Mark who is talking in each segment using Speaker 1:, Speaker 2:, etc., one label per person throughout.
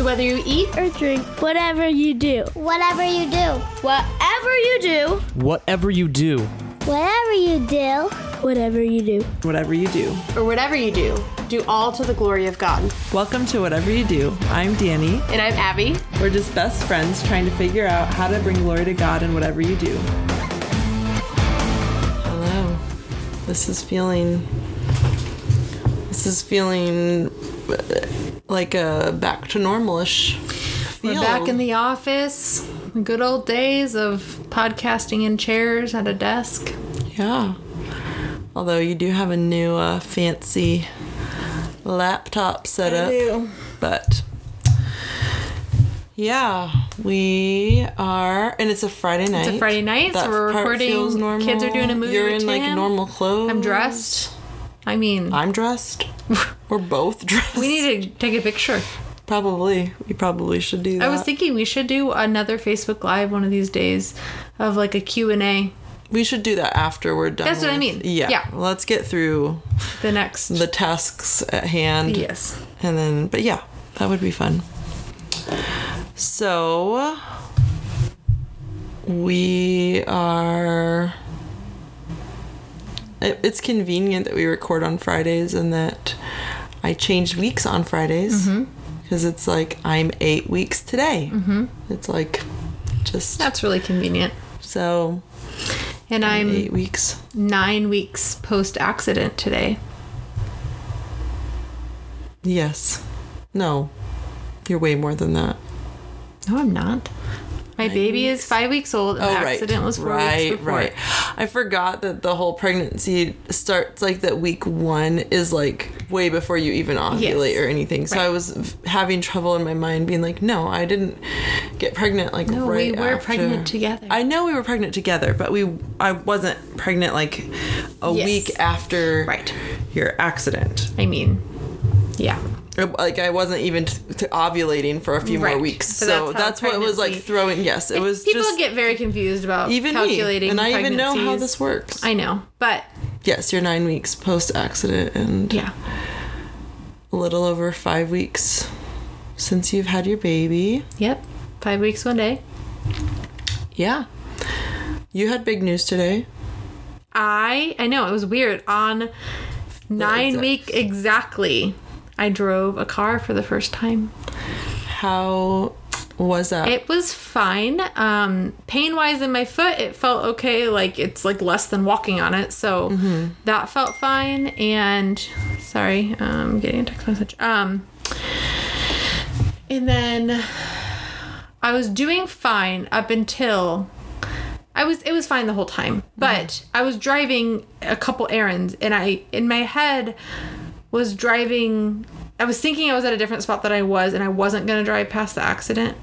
Speaker 1: So whether you eat or drink,
Speaker 2: Whatever you do,
Speaker 3: Whatever you do,
Speaker 1: whatever you do,
Speaker 4: Whatever you do,
Speaker 3: whatever you do,
Speaker 2: whatever you do.
Speaker 5: Whatever you do.
Speaker 1: or whatever you do, do all to the glory of God.
Speaker 5: Welcome to Whatever You Do. I'm Danny.
Speaker 1: And I'm Abby.
Speaker 5: We're just best friends trying to figure out how to bring glory to God in whatever you do. Hello. This is feeling. This is feeling like a back to normalish.
Speaker 1: We're back in the office. The good old days of podcasting in chairs at a desk.
Speaker 5: Yeah. Although you do have a new uh, fancy laptop setup. But yeah, we are, and it's a Friday night.
Speaker 1: It's a Friday night, so we're recording. Kids are doing a movie
Speaker 5: You're in like normal clothes.
Speaker 1: I'm dressed. I mean,
Speaker 5: I'm dressed. We're both dressed.
Speaker 1: we need to take a picture.
Speaker 5: probably. We probably should do that.
Speaker 1: I was thinking we should do another Facebook Live one of these days of like a Q&A
Speaker 5: we should do that after we're done.
Speaker 1: That's what I mean.
Speaker 5: Yeah.
Speaker 1: Yeah.
Speaker 5: Let's get through
Speaker 1: the next.
Speaker 5: the tasks at hand.
Speaker 1: yes.
Speaker 5: And then, but yeah, that would be fun. So, we are. It, it's convenient that we record on Fridays and that I changed weeks on Fridays because it's like I'm eight weeks today. Mm-hmm. It's like just
Speaker 1: That's really convenient.
Speaker 5: so
Speaker 1: And I'm
Speaker 5: eight weeks.
Speaker 1: nine weeks post accident today.
Speaker 5: Yes. No. You're way more than that.
Speaker 1: No, I'm not. My baby is five weeks old, and oh, the accident was four
Speaker 5: right,
Speaker 1: weeks before.
Speaker 5: right. I forgot that the whole pregnancy starts like that week one is like way before you even ovulate
Speaker 1: Yes.
Speaker 5: or anything. So
Speaker 1: Right.
Speaker 5: I was v- having trouble in my mind being like, no, I didn't get pregnant like
Speaker 1: No,
Speaker 5: right
Speaker 1: we were
Speaker 5: after.
Speaker 1: pregnant together.
Speaker 5: I know we were pregnant together, but we I wasn't pregnant like a
Speaker 1: Yes.
Speaker 5: week after
Speaker 1: Right.
Speaker 5: your accident.
Speaker 1: I mean, yeah.
Speaker 5: Like I wasn't even t- to ovulating for a few more weeks,
Speaker 1: So
Speaker 5: so
Speaker 1: that's
Speaker 5: that's, what it was like throwing. Yes, it was
Speaker 1: People
Speaker 5: just
Speaker 1: get very confused about
Speaker 5: even
Speaker 1: calculating
Speaker 5: me, and I even know how this works.
Speaker 1: I know, but
Speaker 5: yes, you're nine weeks post accident, and
Speaker 1: yeah,
Speaker 5: a little over five weeks since you've had your baby.
Speaker 1: yep. Five weeks one day.
Speaker 5: Yeah, you had big news today.
Speaker 1: I I know it was weird. On nine
Speaker 5: exact-
Speaker 1: week exactly, I drove a car for the first time.
Speaker 5: How was that?
Speaker 1: It was fine. Um, pain wise in my foot, it felt okay. Like it's like less than walking on it, so that felt fine. And sorry, um, getting a text message. Um, and then I was doing fine up until I was it was fine the whole time. But I was driving a couple errands and I in my head was driving I was thinking I was at a different spot than I was and I wasn't going to drive past the accident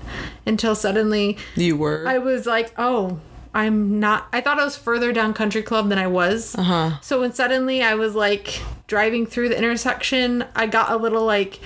Speaker 1: until suddenly
Speaker 5: you were.
Speaker 1: I was like, "Oh, I'm not I thought I was further down Country Club than I was."
Speaker 5: uh-huh.
Speaker 1: So when suddenly I was like driving through the intersection, I got a little like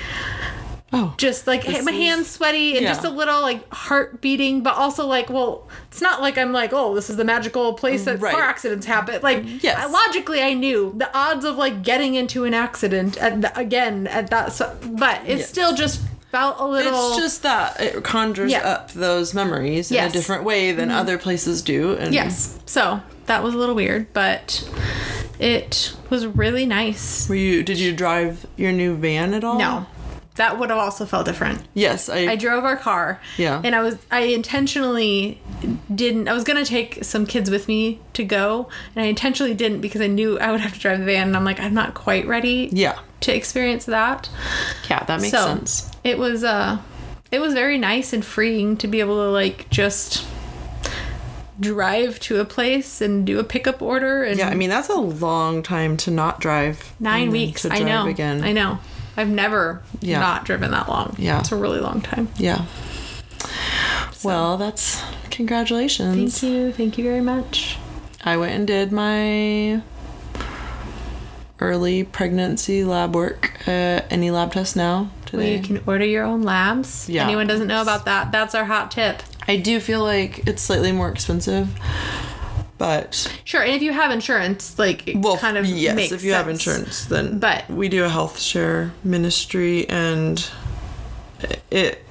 Speaker 5: Oh,
Speaker 1: just like my
Speaker 5: is-
Speaker 1: hands sweaty and
Speaker 5: Yeah.
Speaker 1: just a little like heart beating, but also like, well, it's not like I'm like, oh, this is the magical place that
Speaker 5: Right.
Speaker 1: car accidents happen. Like,
Speaker 5: Yes.
Speaker 1: I- logically, I knew the odds of like getting into an accident at the, again at that, so, but it
Speaker 5: Yes.
Speaker 1: still just felt a little.
Speaker 5: it's just that it conjures
Speaker 1: Yeah.
Speaker 5: up those memories in a different way than mm-hmm. other places do. And
Speaker 1: yes. So that was a little weird, but it was really nice.
Speaker 5: Were you? Did you drive your new van at all?
Speaker 1: No, that would have also felt different.
Speaker 5: Yes, I.
Speaker 1: I drove our car.
Speaker 5: Yeah.
Speaker 1: And I was I intentionally didn't I was gonna take some kids with me to go and I intentionally didn't because I knew I would have to drive the van and I'm like, I'm not quite ready
Speaker 5: yeah.
Speaker 1: to experience that.
Speaker 5: Yeah, that makes
Speaker 1: so
Speaker 5: sense.
Speaker 1: it was uh it was very nice and freeing to be able to like just drive to a place and do a pickup order and
Speaker 5: Yeah, I mean that's a long time to not drive.
Speaker 1: nine weeks.
Speaker 5: to
Speaker 1: I
Speaker 5: drive
Speaker 1: know.
Speaker 5: again.
Speaker 1: I know. I've never
Speaker 5: Yeah.
Speaker 1: not driven that long.
Speaker 5: Yeah.
Speaker 1: It's a really long time.
Speaker 5: Yeah. Well, that's congratulations.
Speaker 1: Thank you. Thank you very much.
Speaker 5: I went and did my early pregnancy lab work at any lab test now
Speaker 1: Well, you can order your own labs.
Speaker 5: Yeah.
Speaker 1: Anyone doesn't know about that? That's our hot tip.
Speaker 5: I do feel like it's slightly more expensive, but
Speaker 1: Sure, and if you have insurance, like it
Speaker 5: well,
Speaker 1: kind of
Speaker 5: yes, if you have insurance, then
Speaker 1: But-
Speaker 5: we do a health share ministry, and it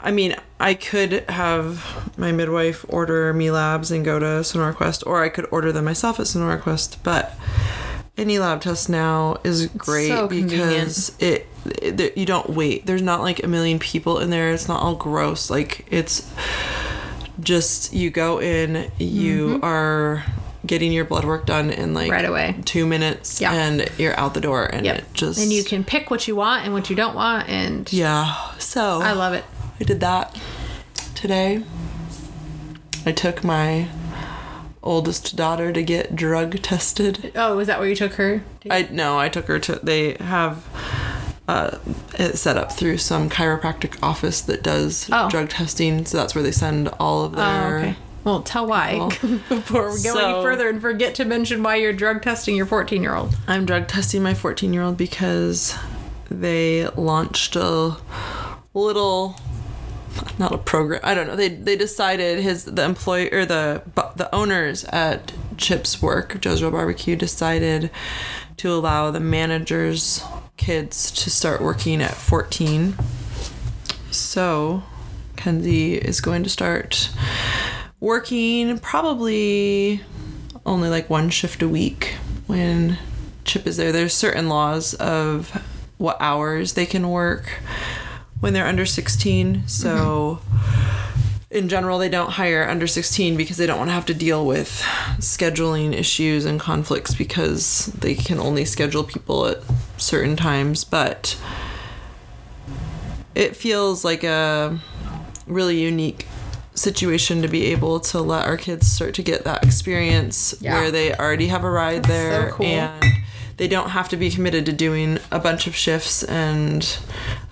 Speaker 5: I mean, I could have my midwife order me labs and go to Sonora Quest, or I could order them myself at Sonora Quest. But any lab test now is great
Speaker 1: So
Speaker 5: because it, it you don't wait. There's not like a million people in there. It's not all gross. Like it's just you go in, you are getting your blood work done in like
Speaker 1: Mm-hmm. Right away.
Speaker 5: two minutes,
Speaker 1: Yeah.
Speaker 5: and you're out the door, and
Speaker 1: Yep.
Speaker 5: it just
Speaker 1: and you can pick what you want and what you don't want, and
Speaker 5: yeah. So
Speaker 1: I love it.
Speaker 5: I did that today. I took my oldest daughter to get drug tested.
Speaker 1: Oh, is that where you took her?
Speaker 5: I no, I took her to. They have uh, set up through some chiropractic office that does
Speaker 1: Oh.
Speaker 5: drug testing. So that's where they send all of their.
Speaker 1: Oh, okay. Well, tell why before we go
Speaker 5: So-
Speaker 1: any further and forget to mention why you're drug testing your 14 year old.
Speaker 5: I'm drug testing my 14 year old because they launched a little not a program i don't know they they decided his the employee or the the owners at chip's work joe's Real barbecue decided to allow the managers kids to start working at 14 so kenzie is going to start working probably only like one shift a week when Chip is there. There's certain laws of what hours they can work when they're under 16. So mm-hmm. In general, they don't hire under 16 because they don't want to have to deal with scheduling issues and conflicts because they can only schedule people at certain times. But it feels like a really unique situation to be able to let our kids start to get that experience
Speaker 1: Yeah.
Speaker 5: where they already have a ride there
Speaker 1: so cool.
Speaker 5: and they don't have to be committed to doing a bunch of shifts and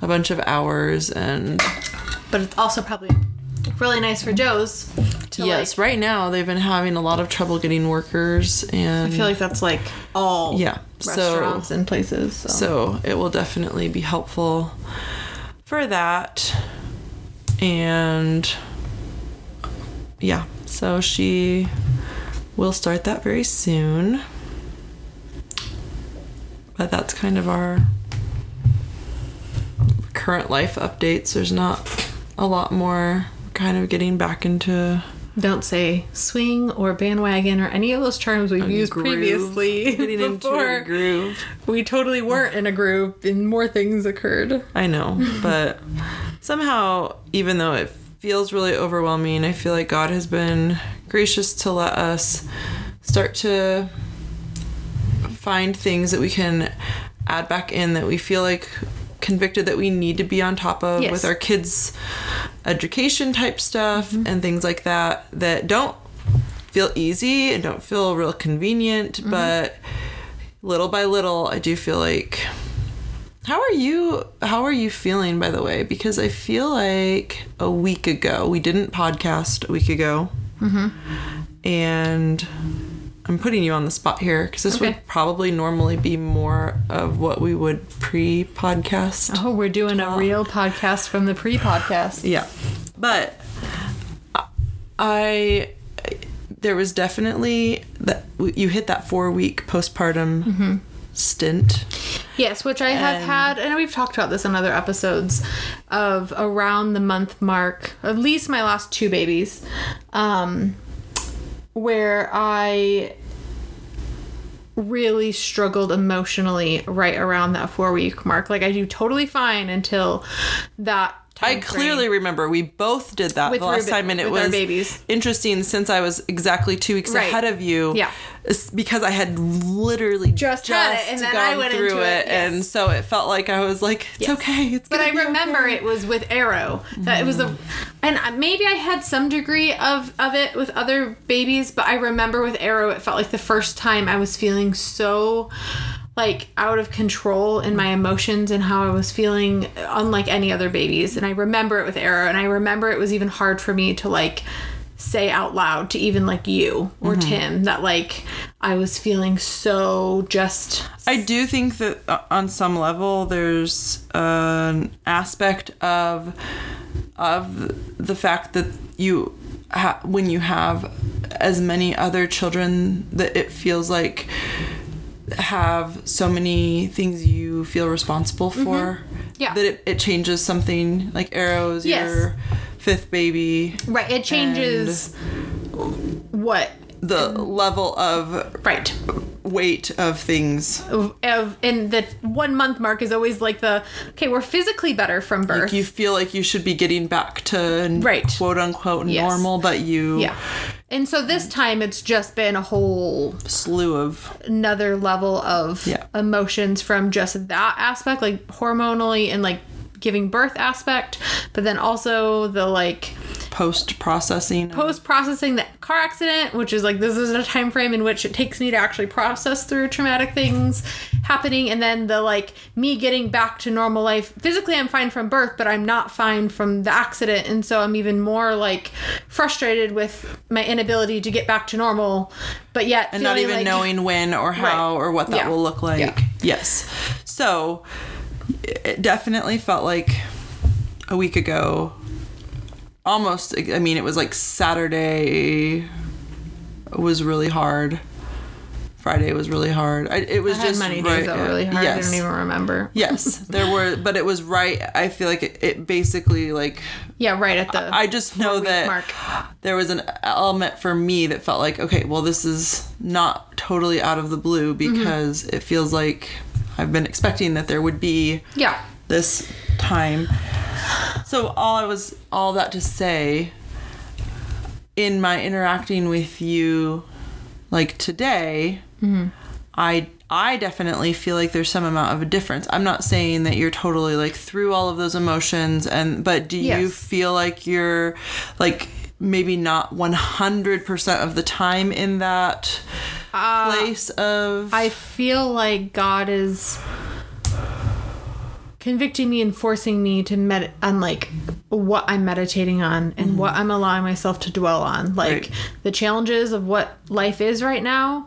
Speaker 5: a bunch of hours and
Speaker 1: But it's also probably really nice for Joe's to
Speaker 5: yes
Speaker 1: like.
Speaker 5: right now they've been having a lot of trouble getting workers and
Speaker 1: I feel like that's like all
Speaker 5: Yeah, so-
Speaker 1: restaurants and places. So.
Speaker 5: So it will definitely be helpful for that. And yeah, so she will start that very soon. But that's kind of our current life updates. There's not a lot more kind of getting back into
Speaker 1: don't say swing or bandwagon or any of those terms we've used
Speaker 5: groove,
Speaker 1: previously
Speaker 5: getting into
Speaker 1: before.
Speaker 5: a groove.
Speaker 1: we totally weren't in a groove and more things occurred.
Speaker 5: I know, but somehow, even though it feels really overwhelming, I feel like God has been gracious to let us start to find things that we can add back in that we feel like convicted that we need to be on top of
Speaker 1: Yes.
Speaker 5: with our kids' education type stuff and things like that that don't feel easy and don't feel real convenient, but little by little, I do feel like how are you how are you feeling by the way? Because I feel like a week ago we didn't podcast a week ago. Mm-hmm. And I'm putting you on the spot here because this
Speaker 1: Okay.
Speaker 5: would probably normally be more of what we would pre-podcast.
Speaker 1: Oh, we're doing a real podcast from the pre-podcast.
Speaker 5: Yeah. But I there was definitely that you hit that 4 week postpartum stint.
Speaker 1: Yes, which I have
Speaker 5: And-
Speaker 1: had, and we've talked about this in other episodes of around the month mark, at least my last two babies, um, where I really struggled emotionally right around that four week mark. Like I do totally fine until that.
Speaker 5: I clearly remember we both did that
Speaker 1: With
Speaker 5: the last
Speaker 1: Ruben-
Speaker 5: time, and it was
Speaker 1: babies.
Speaker 5: interesting since I was exactly two weeks
Speaker 1: Right.
Speaker 5: ahead of you.
Speaker 1: Yeah.
Speaker 5: Because I had literally
Speaker 1: Just had it, and then I
Speaker 5: gone
Speaker 1: went
Speaker 5: through
Speaker 1: into it, yes.
Speaker 5: and so it felt like I was like, it's
Speaker 1: Yes.
Speaker 5: okay. It's
Speaker 1: But I
Speaker 5: be
Speaker 1: remember
Speaker 5: okay.
Speaker 1: it was with Arrow. That it was a, mm. and maybe I had some degree of of it with other babies, but I remember with Arrow, it felt like the first time I was feeling so like out of control in my emotions and how I was feeling unlike any other babies. And I remember it with Arrow, and I remember it was even hard for me to like say out loud to even like you or Tim that like I was feeling so just
Speaker 5: I do think that uh, on some level there's an aspect of of the fact that you ha- when you have as many other children that it feels like have so many things you feel responsible for
Speaker 1: Yeah.
Speaker 5: that it, it changes something like arrows
Speaker 1: Yes.
Speaker 5: your fifth baby
Speaker 1: Right. It changes what
Speaker 5: the level of
Speaker 1: right.
Speaker 5: weight of things
Speaker 1: Of, of and the one month mark is always like the okay, we're physically better from birth.
Speaker 5: like you feel like you should be getting back to
Speaker 1: Right.
Speaker 5: quote unquote
Speaker 1: Yes.
Speaker 5: normal but you
Speaker 1: yeah. And so this time it's just been a whole
Speaker 5: slew of
Speaker 1: another level of
Speaker 5: Yeah.
Speaker 1: emotions from just that aspect, like hormonally and like giving birth aspect, but then also the like
Speaker 5: post processing
Speaker 1: post processing the car accident, which is like this is a time frame in which it takes me to actually process through traumatic things happening, and then the like me getting back to normal life. Physically, I'm fine from birth, but I'm not fine from the accident, and so I'm even more like frustrated with my inability to get back to normal, but yet
Speaker 5: and not even
Speaker 1: like-
Speaker 5: knowing when or how
Speaker 1: Right.
Speaker 5: or what that
Speaker 1: Yeah.
Speaker 5: will look like.
Speaker 1: Yeah.
Speaker 5: Yes. So it definitely felt like a week ago. Almost, I mean, it was like Saturday was really hard. Friday was really hard. I, it was
Speaker 1: I
Speaker 5: just
Speaker 1: many
Speaker 5: right,
Speaker 1: days that were really hard.
Speaker 5: Yes.
Speaker 1: I don't even remember.
Speaker 5: yes, there were, but it was right. I feel like it, it basically like
Speaker 1: Yeah, right at the.
Speaker 5: I just know that
Speaker 1: mark.
Speaker 5: there was an element for me that felt like, okay, well, this is not totally out of the blue
Speaker 1: Mm-hmm.
Speaker 5: because it feels like I've been expecting that there would be
Speaker 1: yeah.
Speaker 5: this time. So all I was all that to say in my interacting with you like today, I I definitely feel like there's some amount of a difference. I'm not saying that you're totally like through all of those emotions and but do you feel like you're like maybe not 100% of the time in that uh, place of
Speaker 1: I feel like God is convicting me and forcing me to med on like what I'm meditating on and mm-hmm. what I'm allowing myself to dwell on. Like
Speaker 5: Right.
Speaker 1: the challenges of what life is right now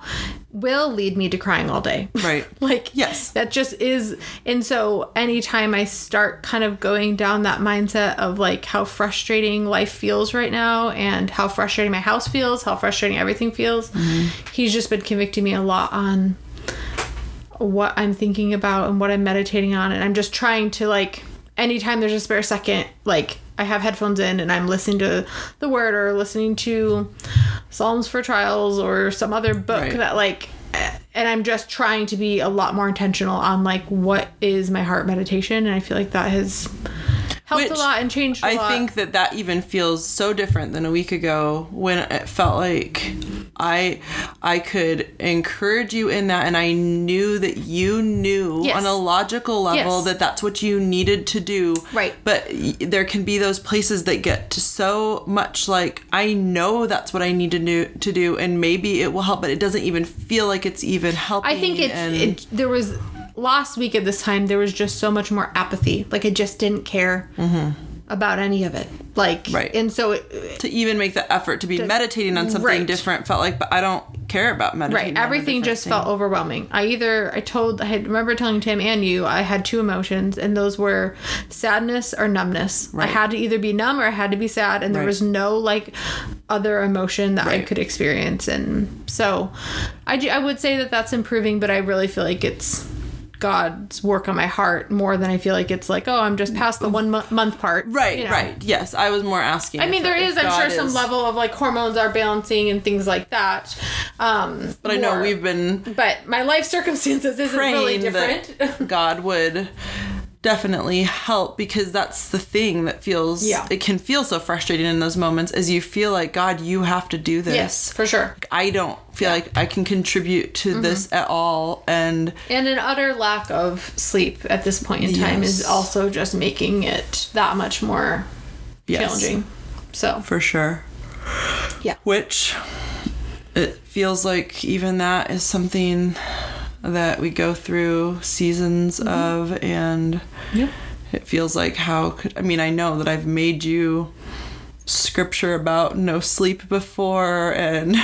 Speaker 1: will lead me to crying all day.
Speaker 5: Right.
Speaker 1: like
Speaker 5: Yes.
Speaker 1: that just is and so anytime I start kind of going down that mindset of like how frustrating life feels right now and how frustrating my house feels, how frustrating everything feels, mm-hmm. he's just been convicting me a lot on what I'm thinking about and what I'm meditating on and I'm just trying to like anytime there's a spare second like I have headphones in and I'm listening to the word or listening to Psalms for Trials or some other book
Speaker 5: Right.
Speaker 1: that like and I'm just trying to be a lot more intentional on like what is my heart meditation and I feel like that has helped
Speaker 5: Which
Speaker 1: a lot and changed a
Speaker 5: I
Speaker 1: lot.
Speaker 5: I think that that even feels so different than a week ago when it felt like I I could encourage you in that and I knew that you knew
Speaker 1: Yes.
Speaker 5: on a logical level
Speaker 1: Yes.
Speaker 5: that that's what you needed to do.
Speaker 1: Right.
Speaker 5: But there can be those places that get to so much like I know that's what I need to do to do and maybe it will help but it doesn't even feel like it's even helping.
Speaker 1: I think it there was last week at this time there was just so much more apathy. Like I just didn't care about any of it. Like
Speaker 5: Mm-hmm. Right.
Speaker 1: and so it,
Speaker 5: to even make the effort to be meditating on something
Speaker 1: right.
Speaker 5: different felt like but I don't care about meditating.
Speaker 1: right everything just
Speaker 5: thing.
Speaker 1: felt overwhelming. I either I told I had remember telling Tim and you I had two emotions and those were sadness or numbness. I had to either be numb or I had to be sad and there
Speaker 5: Right.
Speaker 1: was no like other emotion that I could experience and so I I would say that that's improving but I really feel like it's God's work on my heart more than I feel like it's like, oh, I'm just past the one mo- month part.
Speaker 5: Right,
Speaker 1: you know?
Speaker 5: right. Yes, I was more asking.
Speaker 1: I mean, there is, I'm sure, some level of like hormones are balancing and things like that. Um,
Speaker 5: But I know we've been
Speaker 1: But my life circumstances isn't really different.
Speaker 5: God would definitely help because that's the thing that feels
Speaker 1: Yeah.
Speaker 5: it can feel so frustrating in those moments as you feel like God you have to do this.
Speaker 1: yes, for sure.
Speaker 5: I don't feel like I can contribute to
Speaker 1: Mm-hmm.
Speaker 5: this at all and
Speaker 1: And an utter lack of sleep at this point in time is also just making it that much more
Speaker 5: yes,
Speaker 1: challenging. So,
Speaker 5: for sure.
Speaker 1: yeah.
Speaker 5: Which it feels like even that is something that we go through seasons of and
Speaker 1: Mm-hmm. Yep.
Speaker 5: it feels like how could I mean I know that I've made you scripture about no sleep before and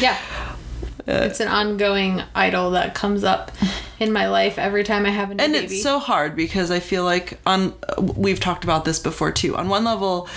Speaker 1: Yeah. it's an ongoing idol that comes up in my life every time I have a new
Speaker 5: and
Speaker 1: baby.
Speaker 5: it's so hard because I feel like on we've talked about this before too. On one level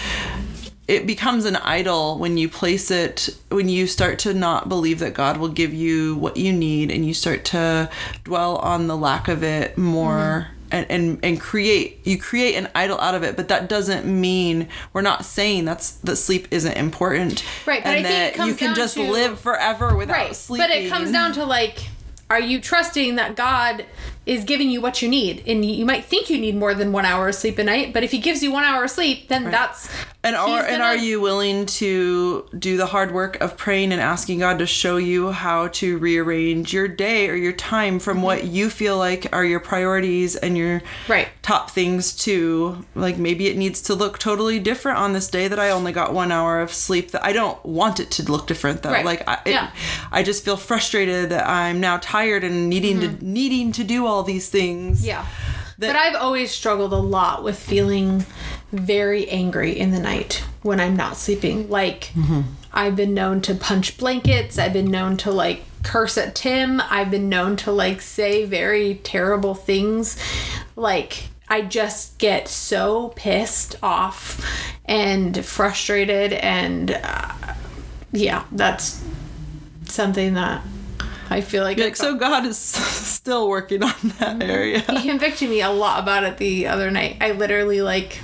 Speaker 5: it becomes an idol when you place it when you start to not believe that God will give you what you need and you start to dwell on the lack of it more mm-hmm. and, and and create you create an idol out of it. But that doesn't mean we're not saying that's that sleep isn't important.
Speaker 1: Right, but
Speaker 5: and
Speaker 1: I think
Speaker 5: that
Speaker 1: comes
Speaker 5: you can just
Speaker 1: to-
Speaker 5: live forever without
Speaker 1: right
Speaker 5: sleeping
Speaker 1: but it comes down to like are you trusting that god is giving you what you need and you might think you need more than one hour of sleep a night but if he gives you one hour of sleep then that's
Speaker 5: And are and
Speaker 1: gonna-
Speaker 5: are you willing to do the hard work of praying and asking God to show you how to rearrange your day or your time from
Speaker 1: Mm-hmm.
Speaker 5: what you feel like are your priorities and your
Speaker 1: Right.
Speaker 5: top things to like maybe it needs to look totally different on this day that I only got 1 hour of sleep that I don't want it to look different though.
Speaker 1: Right.
Speaker 5: Like I it,
Speaker 1: Yeah.
Speaker 5: I just feel frustrated that I'm now tired and needing to needing to do all these things.
Speaker 1: Mm-hmm. yeah
Speaker 5: That-
Speaker 1: but i've always struggled a lot with feeling very angry in the night when i'm not sleeping like i've been known to punch blankets i've been known to like curse at tim i've been known to like say very terrible things like i just get so pissed off and frustrated and uh, yeah that's something that i feel like,
Speaker 5: Like so God is still working on that area.
Speaker 1: he convicted me a lot about it the other night. I literally like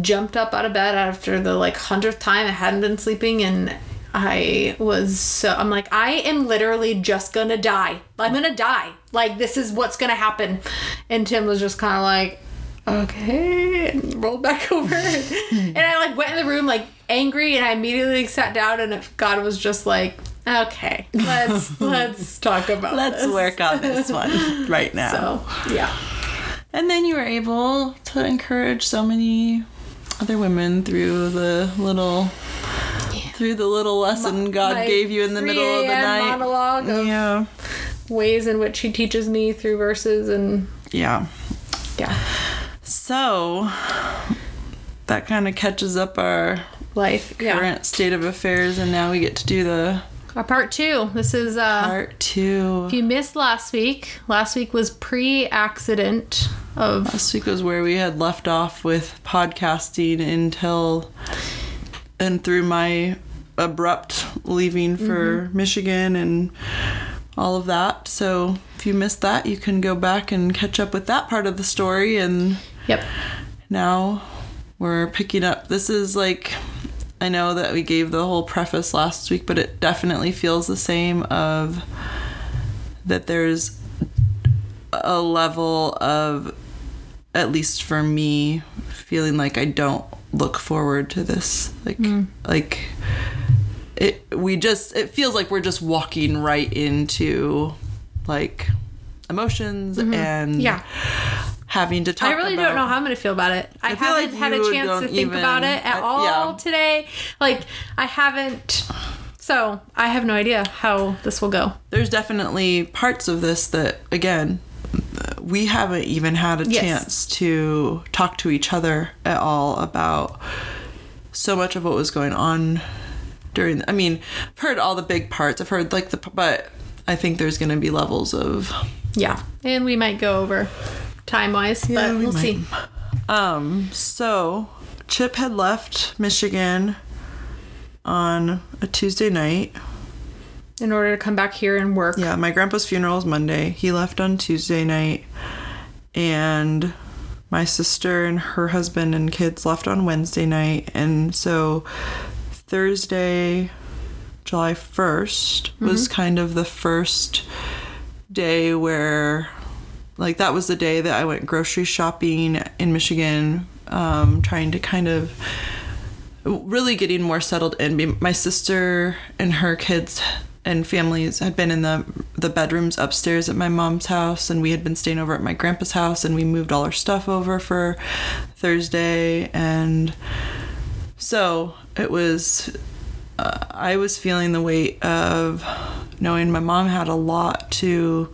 Speaker 1: jumped up out of bed after the like hundredth time I hadn't been sleeping and I was so I'm like I am literally just gonna die. I'm gonna die. Like this is what's gonna happen. And Tim was just kind of like okay and rolled back over and I like went in the room like angry and I immediately sat down and God was just like okay let's let's talk about
Speaker 5: Let's
Speaker 1: this.
Speaker 5: work on this one right now.
Speaker 1: so yeah
Speaker 5: And then you were able to encourage so many other women through the little through the little lesson God gave you in the middle of the night.
Speaker 1: monologue of
Speaker 5: Yeah.
Speaker 1: ways in which he teaches me through verses and
Speaker 5: Yeah.
Speaker 1: yeah
Speaker 5: So that kind of catches up our
Speaker 1: life yeah
Speaker 5: current state of affairs and now we get to do the
Speaker 1: Our part two this is uh
Speaker 5: part 2.
Speaker 1: if you missed last week last week was pre-accident of
Speaker 5: Last week was where we had left off with podcasting until and through my abrupt leaving for Michigan and all of that. So if you missed that, you can go back and catch up with that part of the story. And
Speaker 1: yep
Speaker 5: now we're picking up. This is like. I know that we gave the whole preface last week, but it definitely feels the same of that there's a level of at least for me feeling like I don't look forward to this. Like hmm. like it we just it feels like we're just walking right into like emotions mm-hmm. and
Speaker 1: yeah
Speaker 5: having to talk about
Speaker 1: I really don't know how I'm gonna feel about it. I,
Speaker 5: feel
Speaker 1: haven't
Speaker 5: like
Speaker 1: had a chance to think
Speaker 5: even-
Speaker 1: about it at
Speaker 5: I-
Speaker 1: all
Speaker 5: yeah.
Speaker 1: today. Like I haven't so I have no idea how this will go.
Speaker 5: there's definitely parts of this that again we haven't even had a
Speaker 1: Yes.
Speaker 5: chance to talk to each other at all about so much of what was going on during i mean i've heard all the big parts i've heard like the but i think there's going to be levels of
Speaker 1: Yeah. And we might go over time wise,
Speaker 5: Yeah,
Speaker 1: but
Speaker 5: we
Speaker 1: we'll
Speaker 5: might.
Speaker 1: see.
Speaker 5: um so chip had left michigan on a tuesday night
Speaker 1: In order to come back here and work.
Speaker 5: Yeah, my grandpa's funeral is Monday. He left on Tuesday night. And my sister and her husband and kids left on Wednesday night. And so Thursday, July 1st was kind of the first day where, like, that was the day that I went grocery shopping in Michigan, um, trying to kind of really getting more settled in. My sister and her kids and families had been in the the bedrooms upstairs at my mom's house, and we had been staying over at my grandpa's house, and we moved all our stuff over for Thursday, and so it was. Uh, I was feeling the weight of knowing my mom had a lot to,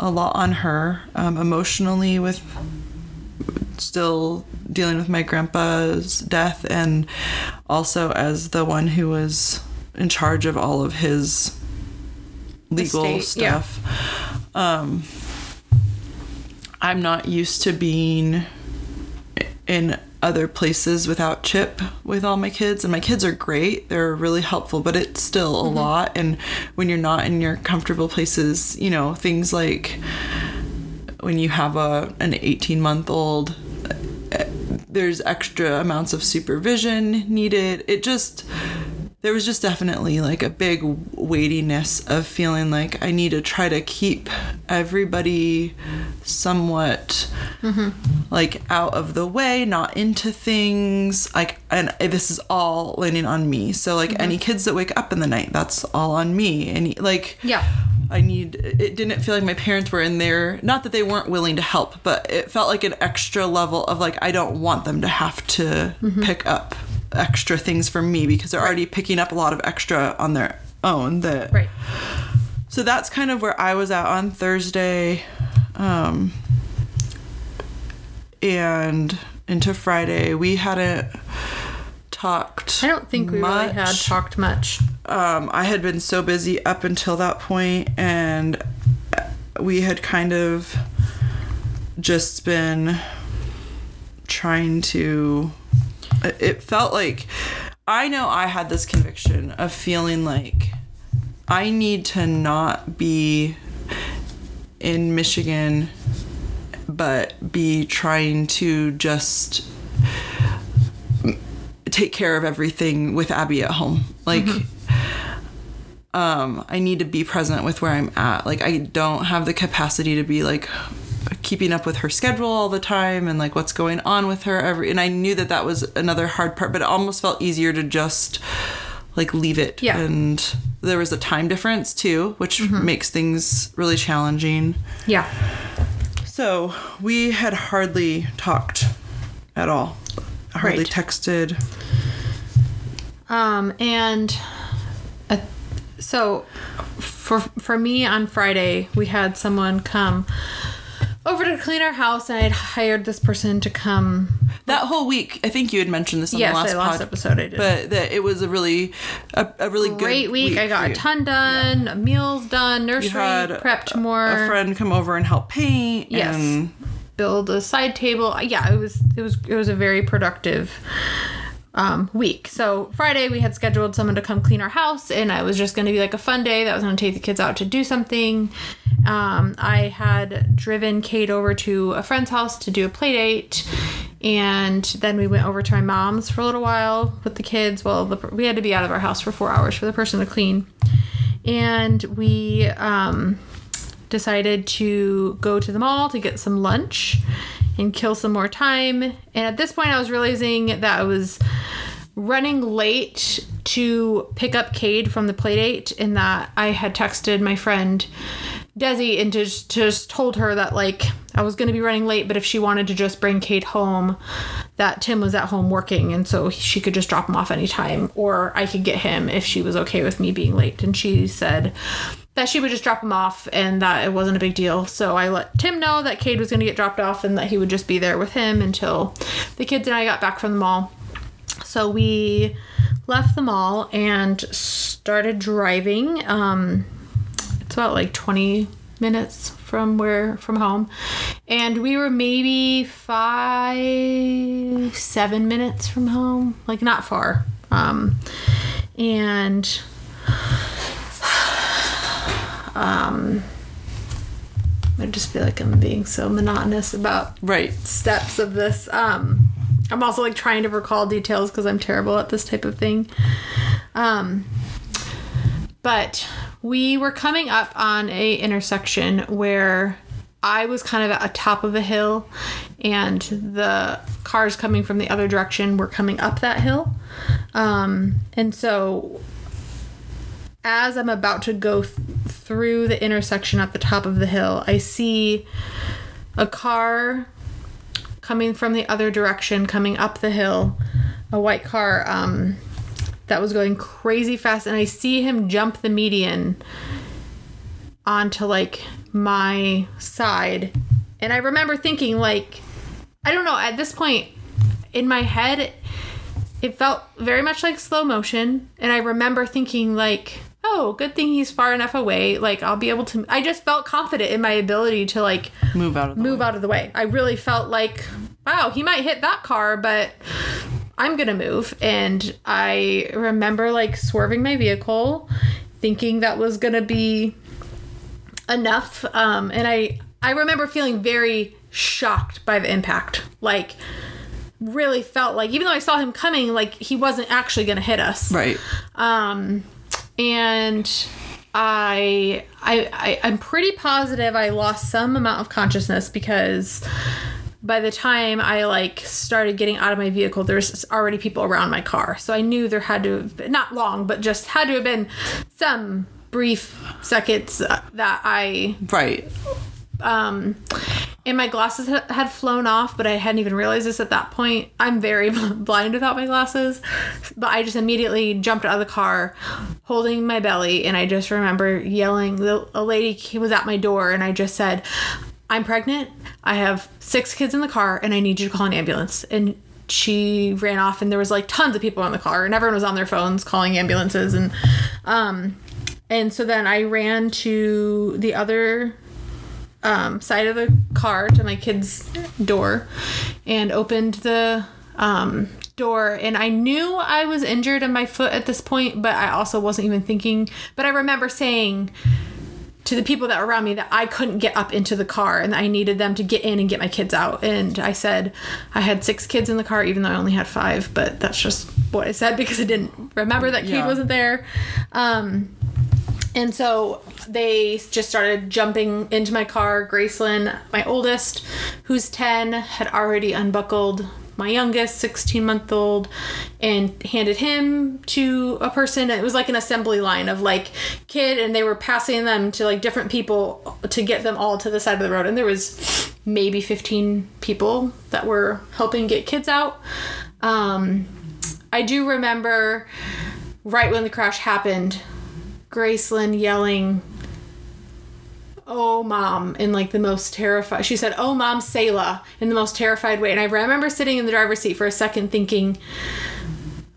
Speaker 5: a lot on her um, emotionally with still dealing with my grandpa's death and also as the one who was in charge of all of his legal
Speaker 1: Estate, yeah.
Speaker 5: stuff. Um I'm not used to being in other places without Chip with all my kids and my kids are great. They're really helpful, but it's still a mm-hmm. lot and when you're not in your comfortable places, you know, things like when you have a an 18 month old eh, there's extra amounts of supervision needed it just there was just definitely like a big weightiness of feeling like I need to try to keep everybody somewhat mm-hmm. like out of the way, not into things. Like, and this is all landing on me. So, like, mm-hmm. any kids that wake up in the night, that's all on me. And like,
Speaker 1: Yeah.
Speaker 5: I need it didn't feel like my parents were in there not that they weren't willing to help but it felt like an extra level of like I don't want them to have to mm-hmm. pick up extra things for me because they're already picking up a lot of extra on their own that
Speaker 1: Right.
Speaker 5: so that's kind of where I was at on Thursday um and into Friday we hadn't talked
Speaker 1: I don't think we really had talked much.
Speaker 5: um, I had been so busy up until that point, and we had kind of just been trying to. It felt like I know I had this conviction of feeling like I need to not be in Michigan, but be trying to just take care of everything with Abby at home. Like, um, I need to be present with where I'm at. Like, I don't have the capacity to be like keeping up with her schedule all the time and like what's going on with her every. And I knew that that was another hard part, but it almost felt easier to just like leave it.
Speaker 1: Yeah.
Speaker 5: And there was a time difference too, which makes things really challenging.
Speaker 1: Yeah.
Speaker 5: So we had hardly talked at all. Hardly
Speaker 1: Right.
Speaker 5: texted.
Speaker 1: Um, and uh, so for for me on Friday, we had someone come over to clean our house, and I had hired this person to come.
Speaker 5: That whole week, I think you had mentioned this on
Speaker 1: Yes,
Speaker 5: the last,
Speaker 1: the last
Speaker 5: pod,
Speaker 1: episode I did.
Speaker 5: but that it was a really, a, a really
Speaker 1: Great
Speaker 5: good
Speaker 1: week. I got a ton done, meals done, nursery prepped
Speaker 5: a-
Speaker 1: more.
Speaker 5: A friend come over and help paint.
Speaker 1: Yes.
Speaker 5: And
Speaker 1: build a side table. Yeah, it was it was it was a very productive um, week. So Friday we had scheduled someone to come clean our house, and it was just going to be like a fun day. That was going to take the kids out to do something. Um, I had driven Cade over to a friend's house to do a play date. And then we went over to my mom's for a little while with the kids. Well, the, we had to be out of our house for four hours for the person to clean. And we um, decided to go to the mall to get some lunch and kill some more time. And at this point, I was realizing that I was running late to pick up Cade from the playdate, and that I had texted my friend Desi and just, just told her that like I was going to be running late, but if she wanted to just bring Cade home, that Tim was at home working, and so she could just drop him off anytime, or I could get him if she was okay with me being late. And she said that she would just drop him off and that it wasn't a big deal. So I let Tim know that Cade was going to get dropped off and that he would just be there with him until the kids and I got back from the mall. So we left the mall and started driving. Um, it's about like 20 minutes from where from home and we were maybe five seven minutes from home like not far um and um i just feel like i'm being so monotonous about
Speaker 5: right.
Speaker 1: steps of this. Um, I'm also like trying to recall details because I'm terrible at this type of thing. Um, but we were coming up on a intersection where I was kind of at a top of a hill, and the cars coming from the other direction were coming up that hill. Um, and so as I'm about to go th- through the intersection at the top of the hill, I see a car coming from the other direction, coming up the hill, a white car um, that was going crazy fast, and I see him jump the median onto like my side. And I remember thinking, like, I don't know, at this point in my head, it felt very much like slow motion. And I remember thinking, like, oh, good thing he's far enough away. Like, I'll be able to. I just felt confident in my ability to, like,
Speaker 5: Move out of the
Speaker 1: move
Speaker 5: way.
Speaker 1: out of the way. I really felt like, wow, he might hit that car, but I'm gonna move. And I remember like swerving my vehicle, thinking that was gonna be enough. Um, and I I remember feeling very shocked by the impact. Like, really felt like, even though I saw him coming, like, he wasn't actually going to hit us.
Speaker 5: Right.
Speaker 1: Um, and I, I, I, I'm pretty positive I lost some amount of consciousness because by the time I like started getting out of my vehicle, there's already people around my car. So I knew there had to have been, not long, but just had to have been some brief seconds uh, that I
Speaker 5: Right.
Speaker 1: um and my glasses ha- had flown off but i hadn't even realized this at that point. I'm very blind without my glasses. But i just immediately jumped out of the car holding my belly and i just remember yelling. The, a lady was at my door and i just said i'm pregnant. I have six kids in the car and i need you to call an ambulance. And she ran off and there was like tons of people in the car and everyone was on their phones calling ambulances and um and so then i ran to the other um, side of the car to my kid's door and opened the um, door. And i knew i was injured in my foot at this point but i also wasn't even thinking. But i remember saying to the people that were around me that i couldn't get up into the car and i needed them to get in and get my kids out. And i said i had six kids in the car even though i only had five but that's just what i said because i didn't remember that kid
Speaker 5: Yeah.
Speaker 1: wasn't there. Um, and so they just started jumping into my car. Graceland, my oldest, who's 10, had already unbuckled my youngest, 16 month old, and handed him to a person. It was like an assembly line of like kid, and they were passing them to like different people to get them all to the side of the road. And there was maybe 15 people that were helping get kids out. Um, I do remember right when the crash happened, Graceland yelling, "Oh, mom!" in like the most terrified. She said, "Oh, mom, Selah," in the most terrified way. And I remember sitting in the driver's seat for a second, thinking,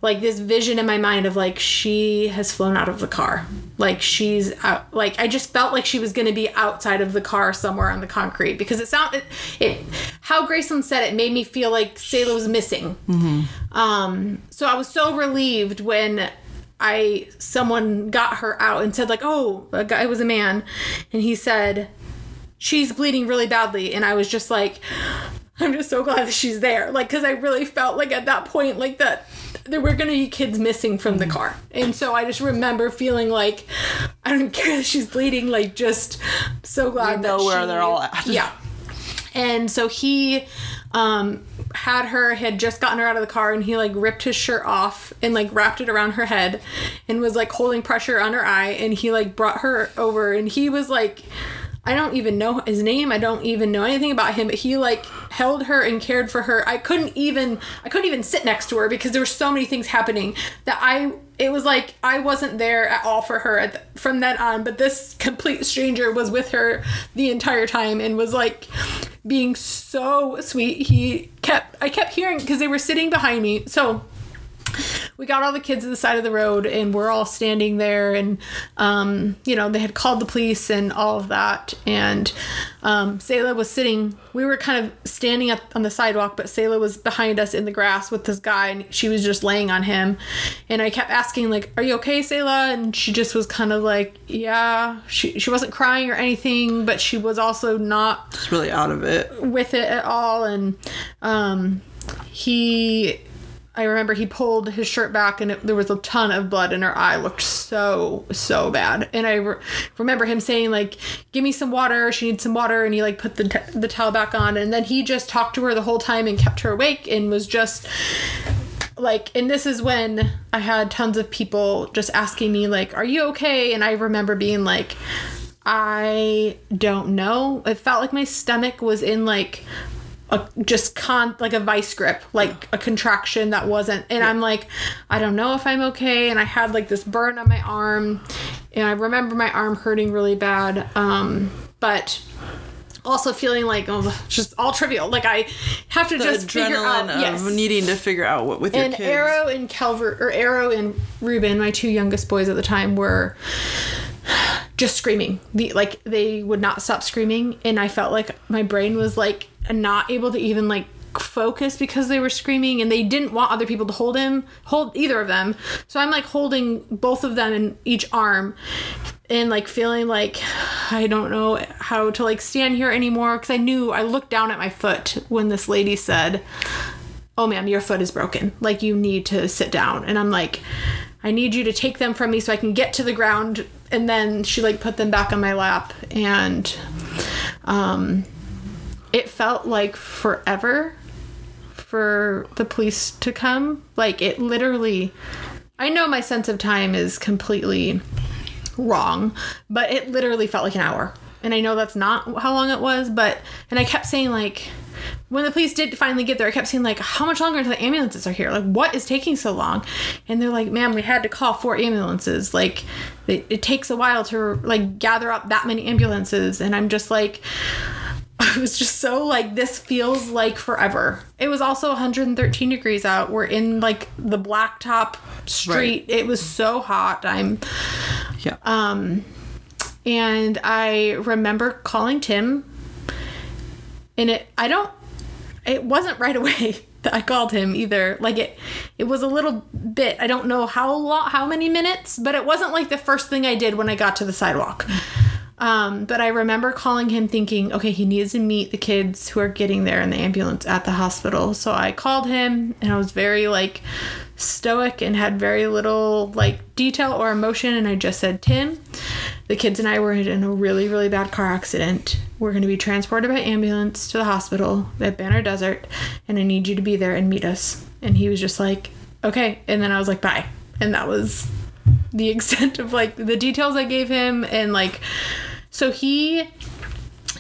Speaker 1: like this vision in my mind of like she has flown out of the car, like she's out. Like I just felt like she was going to be outside of the car somewhere on the concrete because it sounded it. How Graceland said it made me feel like Selah was missing. Um, so I was so relieved when I someone got her out and said like, "Oh, a guy was a man," and he said, "She's bleeding really badly," and I was just like, "I'm just so glad that she's there," like because I really felt like at that point like that there were gonna be kids missing from the car, and so I just remember feeling like I don't care that she's bleeding, like just so glad
Speaker 5: know
Speaker 1: that
Speaker 5: where
Speaker 1: she-
Speaker 5: they're all at.
Speaker 1: Yeah, and so he um had her had just gotten her out of the car and he like ripped his shirt off and like wrapped it around her head and was like holding pressure on her eye and he like brought her over and he was like I don't even know his name. I don't even know anything about him, but he like held her and cared for her. I couldn't even I couldn't even sit next to her because there were so many things happening that I it was like I wasn't there at all for her the, from then on, but this complete stranger was with her the entire time and was like being so sweet. He kept I kept hearing because they were sitting behind me. So we got all the kids to the side of the road and we're all standing there and um, you know they had called the police and all of that. And um, Selah was sitting we were kind of standing up on the sidewalk but Selah was behind us in the grass with this guy and she was just laying on him. And I kept asking like are you okay Selah and she just was kind of like yeah. She, she wasn't crying or anything but she was also not
Speaker 5: Just really out of it.
Speaker 1: with it at all. And um he I remember he pulled his shirt back and it, there was a ton of blood and her eye. Looked so so bad. And I re- remember him saying like give me some water. She needs some water. And he like put the, t- the towel back on. And then he just talked to her the whole time and kept her awake and was just like and this is when i had tons of people just asking me like are you okay? And i remember being like i don't know. It felt like my stomach was in like a just con like a vice grip like a contraction that wasn't and i'm like i don't know if i'm okay and i had like this burn on my arm and i remember my arm hurting really bad um but also feeling like oh just all trivial like i have to
Speaker 5: The
Speaker 1: just figure out
Speaker 5: adrenaline
Speaker 1: yes
Speaker 5: of needing to figure out what with your
Speaker 1: and
Speaker 5: kids.
Speaker 1: Arrow and Calvert or Arrow and Ruben, my two youngest boys at the time, were just screaming. The like they would not stop screaming, and I felt like my brain was like not able to even like focus because they were screaming and they didn't want other people to hold him hold either of them so i'm like holding both of them in each arm and like feeling like I don't know how to like stand here anymore because I knew I looked down at my foot when this lady said, "Oh, ma'am, your foot is broken. Like you need to sit down." And I'm like, "I need you to take them from me so I can get to the ground." And then she like put them back on my lap, and um, it felt like forever for the police to come. Like it literally. I know my sense of time is completely wrong, but it literally felt like an hour. And I know that's not how long it was, but and I kept saying like when the police did finally get there, I kept saying like, "How much longer until the ambulances are here? Like, what is taking so long?" And they're like, "Ma'am, we had to call four ambulances. Like, it, it takes a while to like gather up that many ambulances." And I'm just like, I was just so like, this feels like forever. It was also 113 degrees out. We're in like the blacktop street. It was so hot. I'm
Speaker 5: Yeah.
Speaker 1: um, and I remember calling Tim, and it I don't it wasn't right away that I called him either. Like it it was a little bit. I don't know how long how many minutes, but it wasn't like the first thing I did when I got to the sidewalk. Um, but I remember calling him thinking, okay, he needs to meet the kids who are getting there in the ambulance at the hospital. So I called him and I was very like stoic and had very little like detail or emotion. And I just said, Tim, the kids and I were in a really, really bad car accident. We're going to be transported by ambulance to the hospital at Banner Desert. And I need you to be there and meet us. And he was just like, okay. And then I was like, bye. And that was the extent of like the details I gave him and like so he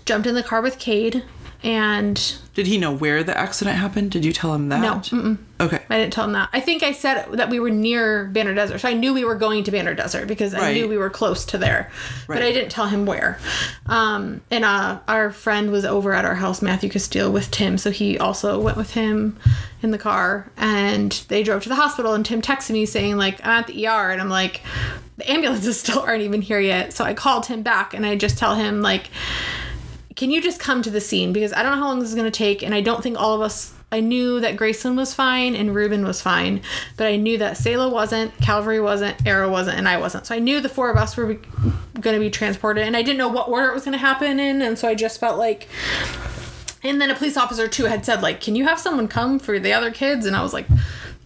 Speaker 1: jumped in the car with Cade and
Speaker 5: Did he know where the accident happened? Did you tell him that?
Speaker 1: no mm-mm,
Speaker 5: Okay.
Speaker 1: I didn't tell him that. I think I said that we were near Banner Desert, so I knew we were going to Banner Desert because I knew we were close to there, but I didn't tell him where. Um, and uh, our friend was over at our house, Matthew Castile, with Tim, so he also went with him in the car, and they drove to the hospital. And Tim texted me saying like I'm at the ER, and I'm like, the ambulances still aren't even here yet. So I called him back, and I just tell him like can you just come to the scene because I don't know how long this is going to take and I don't think all of us I knew that Grayson was fine and Ruben was fine, but I knew that Selah wasn't, Calvary wasn't, Arrow wasn't, and I wasn't. So I knew the four of us were going to be transported, and I didn't know what order it was going to happen in, and so I just felt like. And then a police officer too had said like, "Can you have someone come for the other kids?" And I was like,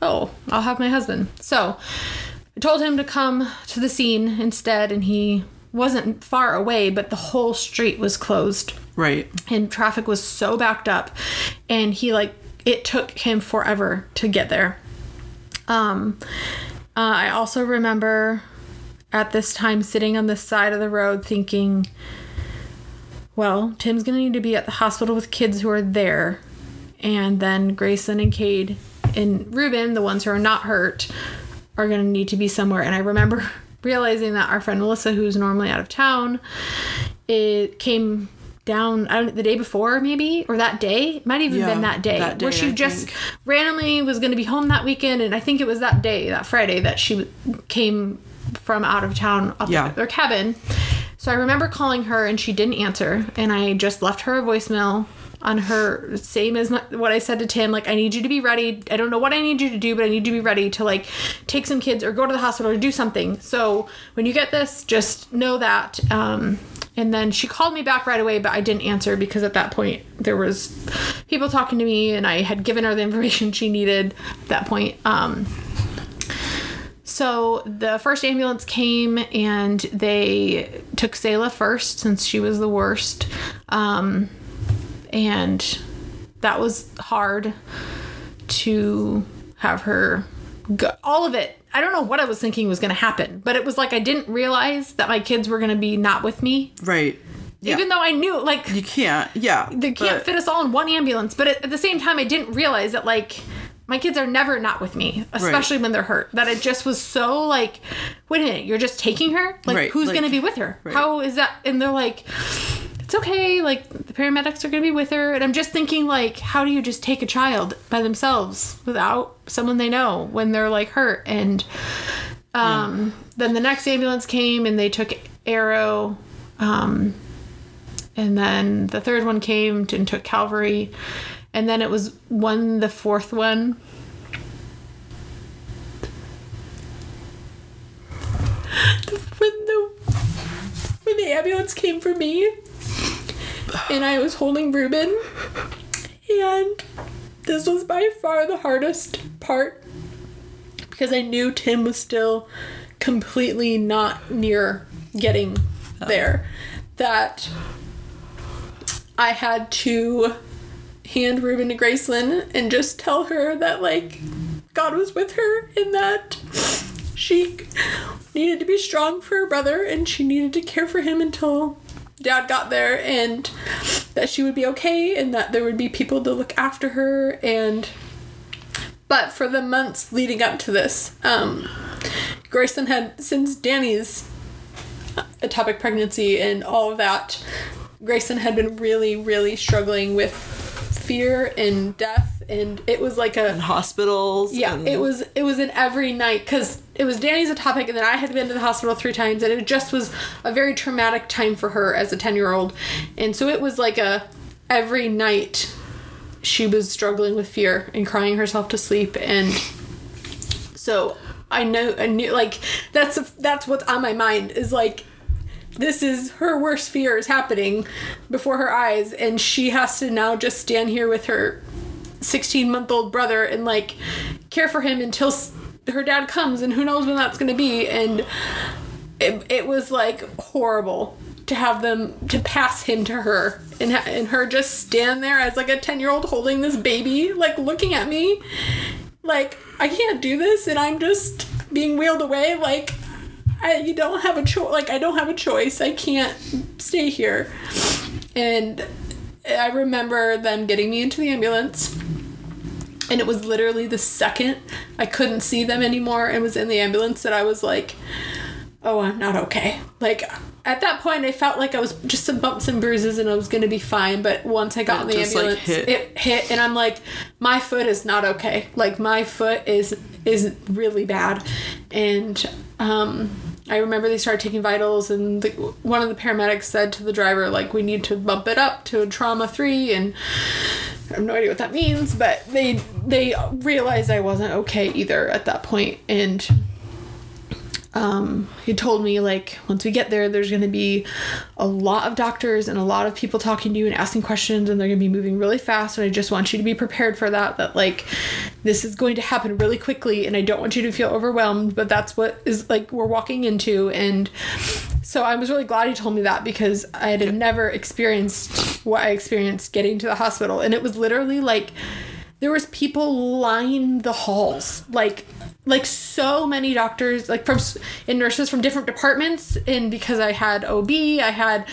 Speaker 1: "Oh, I'll have my husband." So I told him to come to the scene instead, and he wasn't far away, but the whole street was closed
Speaker 5: Right.
Speaker 1: and traffic was so backed up and he like it took him forever to get there um uh, i also remember at this time sitting on the side of the road thinking well tim's gonna need to be at the hospital with kids who are there and then grayson and cade and ruben the ones who are not hurt are gonna need to be somewhere and i remember realizing that our friend melissa who's normally out of town it came down I don't, the day before maybe or that day it might even
Speaker 5: Yeah,
Speaker 1: been that day,
Speaker 5: that
Speaker 1: where she
Speaker 5: I
Speaker 1: just
Speaker 5: think.
Speaker 1: randomly was going to be home that weekend and i think it was that day that friday that she came from out of town up
Speaker 5: Yeah.
Speaker 1: at their cabin so i remember calling her and she didn't answer and i just left her a voicemail on her same as my, what i said to tim like i need you to be ready. I don't know what i need you to do but i need you to be ready to like take some kids or go to the hospital or do something. So when you get this just know that um and then she called me back right away but i didn't answer because at that point there was people talking to me and i had given her the information she needed at that point. Um so the first ambulance came and they took Selah first since she was the worst. Um, and that was hard to have her go. All of it. I don't know what I was thinking was going to happen, but it was like I didn't realize that my kids were going to be not with me.
Speaker 5: Right. Yeah.
Speaker 1: Even though I knew, like,
Speaker 5: you can't. Yeah.
Speaker 1: they can't
Speaker 5: but-
Speaker 1: fit us all in one ambulance. But at, at the same time, I didn't realize that like my kids are never not with me, especially when they're hurt. That it just was so like, wait a minute, you're just taking her? Like,
Speaker 5: Right,
Speaker 1: who's
Speaker 5: like-
Speaker 1: gonna be with her?
Speaker 5: right.
Speaker 1: How is that? And they're like. It's okay, like the paramedics are gonna be with her, and I'm just thinking, like, how do you just take a child by themselves without someone they know when they're like hurt? And um, then the next ambulance came and they took Arrow, um, and then the third one came and took Calvary, and then it was one the fourth one. when the ambulance came for me, and I was holding Ruben, and this was by far the hardest part because I knew Tim was still completely not near getting oh. there. That I had to hand Ruben to Graceland and just tell her that like God was with her and that she needed to be strong for her brother and she needed to care for him until dad got there and that she would be okay and that there would be people to look after her and but for the months leading up to this um Grayson had since Danny's ectopic pregnancy and all of that Grayson had been really really struggling with fear and death and it was like a
Speaker 5: Hospitals.
Speaker 1: yeah,
Speaker 5: and-
Speaker 1: it was it was in every night because it was Danny's ectopic, and then I had been to the hospital three times, and it just was a very traumatic time for her as a ten year old, and so it was like a every night she was struggling with fear and crying herself to sleep, and so I know I knew like that's that's what's on my mind is like this is her worst fear is happening before her eyes and she has to now just stand here with her 16 month old brother and like care for him until her dad comes and who knows when that's going to be and it, it was like horrible to have them to pass him to her and, and her just stand there as like a 10 year old holding this baby like looking at me. Like i can't do this and i'm just being wheeled away like I, you don't have a choice like i don't have a choice. I can't stay here. And i remember them getting me into the ambulance. And it was literally the second i couldn't see them anymore and was in the ambulance that i was like oh i'm not okay. Like at that point i felt like i was just some bumps and bruises and i was gonna be fine. But once i got in the
Speaker 5: just, like,
Speaker 1: ambulance
Speaker 5: hit.
Speaker 1: it hit. And i'm like my foot is not okay. Like my foot is is really bad. And um I remember they started taking vitals, and the, one of the paramedics said to the driver, like, we need to bump it up to trauma three, and I have no idea what that means, but they they realized I wasn't okay either at that point, and um, he told me like once we get there, there's going to be a lot of doctors and a lot of people talking to you and asking questions, and they're going to be moving really fast. And I just want you to be prepared for that. That like this is going to happen really quickly, and I don't want you to feel overwhelmed. But that's what is like we're walking into, and so I was really glad he told me that because I had never experienced what I experienced getting to the hospital, and it was literally like there was people lining the halls like like so many doctors like from and nurses from different departments and because i had ob i had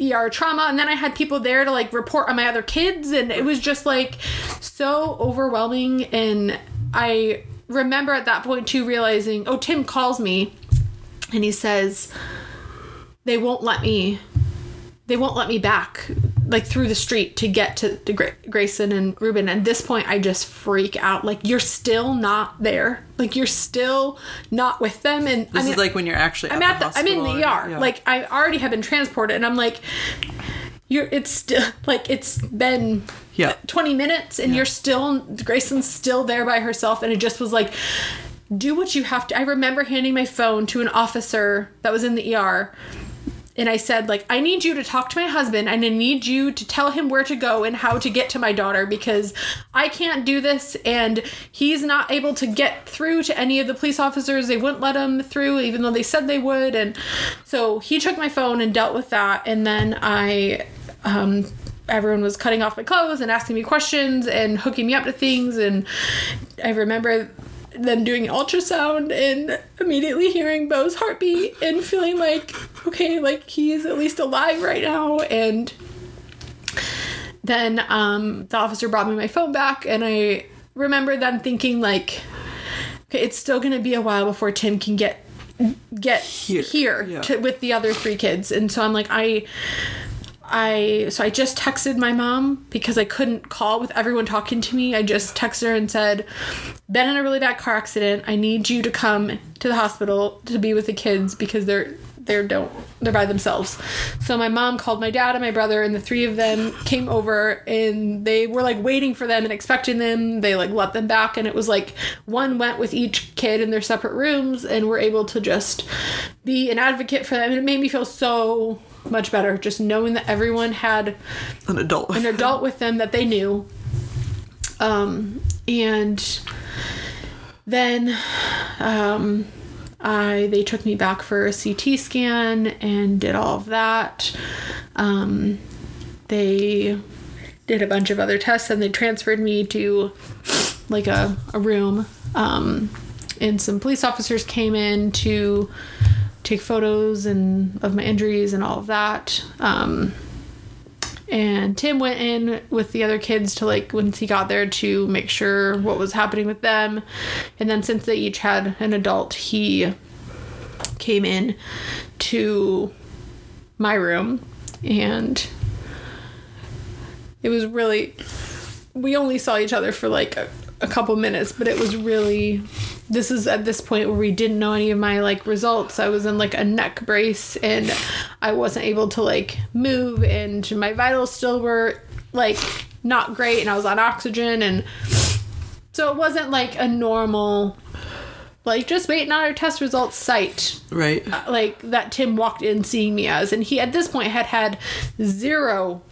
Speaker 1: er trauma and then i had people there to like report on my other kids and it was just like so overwhelming and i remember at that point too realizing oh tim calls me and he says they won't let me they won't let me back like through the street to get to, to Gra- Grayson and Ruben. At this point, I just freak out. Like you're still not there. Like you're still not with them. And
Speaker 5: This
Speaker 1: I mean,
Speaker 5: is like when you're actually.
Speaker 1: I'm
Speaker 5: at
Speaker 1: at the, I'm in the ER.
Speaker 5: Yeah.
Speaker 1: Like I already have been transported, and I'm like, you're. It's still like it's been
Speaker 5: Yeah.
Speaker 1: 20 minutes, and you're still Grayson's still there by herself, and it just was like. Do what you have to. I remember handing my phone to an officer that was in the ER and I said like I need you to talk to my husband and I need you to tell him where to go and how to get to my daughter because I can't do this and he's not able to get through to any of the police officers. They wouldn't let him through even though they said they would and so he took my phone and dealt with that and then I um everyone was cutting off my clothes and asking me questions and hooking me up to things and I remember them doing ultrasound and immediately hearing Bo's heartbeat and feeling like, okay, like he's at least alive right now. And then um, the officer brought me my phone back, and I remember then thinking like, okay, it's still gonna be a while before Tim can get get
Speaker 5: Here,
Speaker 1: here,
Speaker 5: yeah.
Speaker 1: to, with the other three kids, and so I'm like, I. I so I just texted my mom because I couldn't call with everyone talking to me. I just texted her and said, "Been in a really bad car accident. I need you to come to the hospital to be with the kids because they're they're don't they're by themselves." So my mom called my dad and my brother and the three of them came over and they were like waiting for them and expecting them. They like let them back and it was like one went with each kid in their separate rooms and were able to just be an advocate for them and it made me feel so much better. Just knowing that everyone had
Speaker 5: An adult.
Speaker 1: an adult with them that they knew. Um, and then um, I they took me back for a CT scan and did all of that. Um, they did a bunch of other tests and they transferred me to like a, a room. Um, and some police officers came in to take photos and of my injuries and all of that. Um, and Tim went in with the other kids to like once he got there to make sure what was happening with them. And then since they each had an adult, he came in to my room and it was really we only saw each other for like a, a couple minutes, but it was really this is at this point where we didn't know any of my like results. I was in like a neck brace and I wasn't able to like move and my vitals still were like not great and I was on oxygen and so it wasn't like a normal like just waiting on our test results site
Speaker 5: right.
Speaker 1: Uh, like that Tim walked in seeing me as, and he at this point had had zero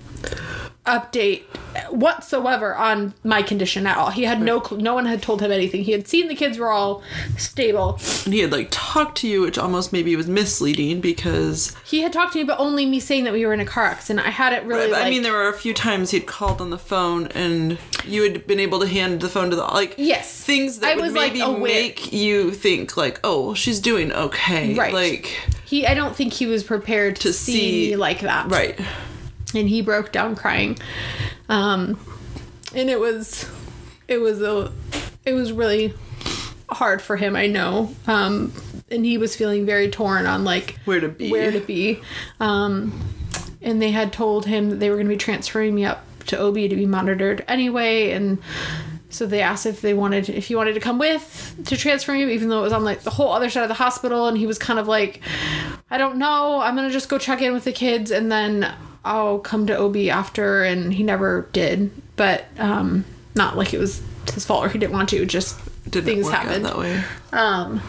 Speaker 1: update whatsoever on my condition at all. He had no cl- no one had told him anything. He had seen the kids were all stable.
Speaker 5: And he had like talked to you, which almost maybe was misleading because
Speaker 1: He had talked to me, but only me saying that we were in a car accident. I hadn't really.
Speaker 5: But, I mean, there were a few times he'd called on the phone and you had been able to hand the phone to the like
Speaker 1: Yes.
Speaker 5: things that
Speaker 1: I
Speaker 5: would
Speaker 1: was, like,
Speaker 5: maybe
Speaker 1: aware.
Speaker 5: make you think like, oh, well, she's doing okay,
Speaker 1: Right.
Speaker 5: Like,
Speaker 1: he. I don't think he was prepared to,
Speaker 5: To
Speaker 1: see,
Speaker 5: see-
Speaker 1: me like that.
Speaker 5: right,
Speaker 1: and he broke down crying. Um and it was it was a it was really hard for him i know. Um and he was feeling very torn on like
Speaker 5: Where to be.
Speaker 1: where to be. Um and they had told him that they were going to be transferring me up to ob to be monitored anyway. And so they asked if they wanted if he wanted to come with to transfer me even though it was on like the whole other side of the hospital. And he was kind of like i don't know. I'm gonna just go check in with the kids. And then i'll come to ob after and he never did but um not like it was his fault or he didn't want to just
Speaker 5: didn't
Speaker 1: things happened
Speaker 5: that way.
Speaker 1: um,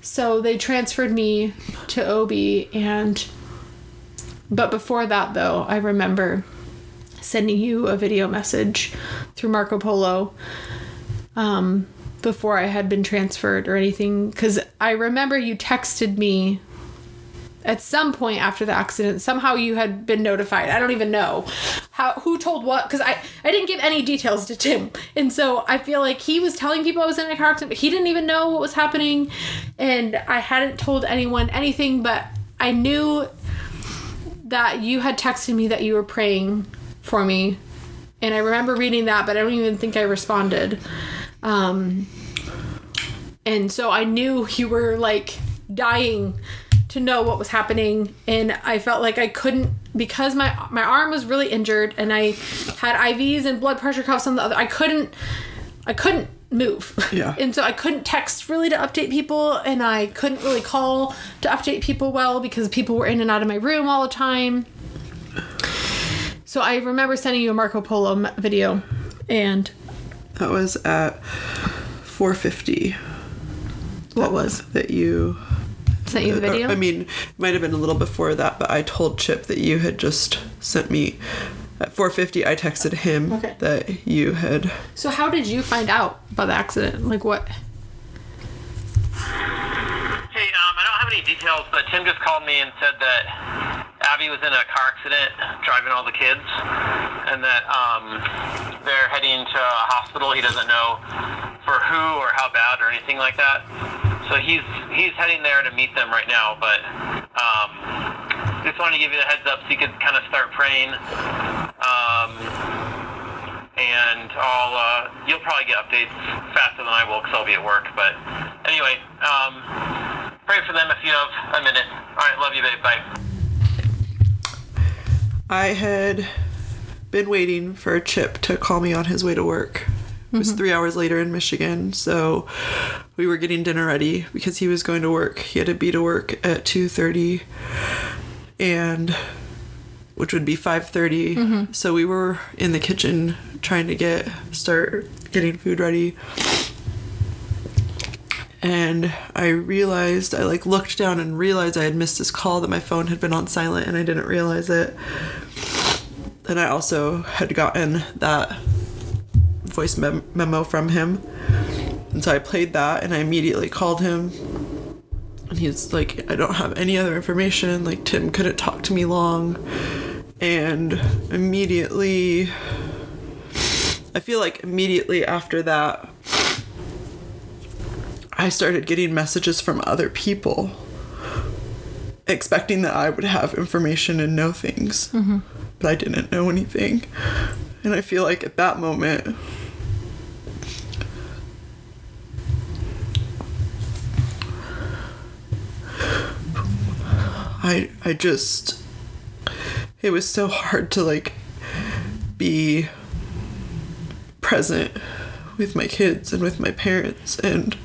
Speaker 1: so they transferred me to OB, and but before that, though, I remember sending you a video message through Marco Polo um, before I had been transferred or anything, because I remember you texted me at some point after the accident somehow you had been notified. I don't even know. How who told what? Because i i didn't give any details to tim. And so i feel like he was telling people i was in a car accident but he didn't even know what was happening. And i hadn't told anyone anything but i knew that you had texted me that you were praying for me. And i remember reading that but i don't even think i responded. Um and so I knew you were like dying to know what was happening and I felt like I couldn't because my my arm was really injured and I had IVs and blood pressure cuffs on the other I couldn't I couldn't move.
Speaker 5: Yeah.
Speaker 1: And so I couldn't text really to update people and I couldn't really call to update people well because people were in and out of my room all the time. So I remember sending you a Marco Polo video and
Speaker 5: That was at 450
Speaker 1: what was
Speaker 5: that you.
Speaker 1: Sent you the uh, video?
Speaker 5: I mean, it might have been a little before that, but I told Chip that you had just sent me. At 450, I texted him
Speaker 1: Okay.
Speaker 5: that you had.
Speaker 1: So how did you find out about the accident? Like what?
Speaker 4: Hey, um, I don't have any details, but Tim just called me and said that Abby was in a car accident driving all the kids, and that um, they're heading to a hospital. He doesn't know for who or how bad or anything like that. So he's he's heading there to meet them right now. But um, just wanted to give you the heads up so you could kind of start praying. Um, and I'll uh, you'll probably get updates faster than I will because I'll be at work. But anyway, um, pray for them if you have a minute. All right, love you, babe. Bye.
Speaker 5: I had been waiting for Chip to call me on his way to work. It was three hours later in Michigan, so we were getting dinner ready because he was going to work. He had to be to work at two thirty, and which would be five mm-hmm. So we were in the kitchen trying to get start getting food ready, and I realized I like looked down and realized I had missed his call that my phone had been on silent and I didn't realize it. And I also had gotten that voice mem- memo from him. And so I played that and I immediately called him. And he's like, I don't have any other information. Like, Tim couldn't talk to me long. And immediately, I feel like immediately after that, I started getting messages from other people expecting that I would have information and know things. Mm-hmm. But I didn't know anything. And I feel like at that moment, I I just it was so hard to like be present with my kids and with my parents and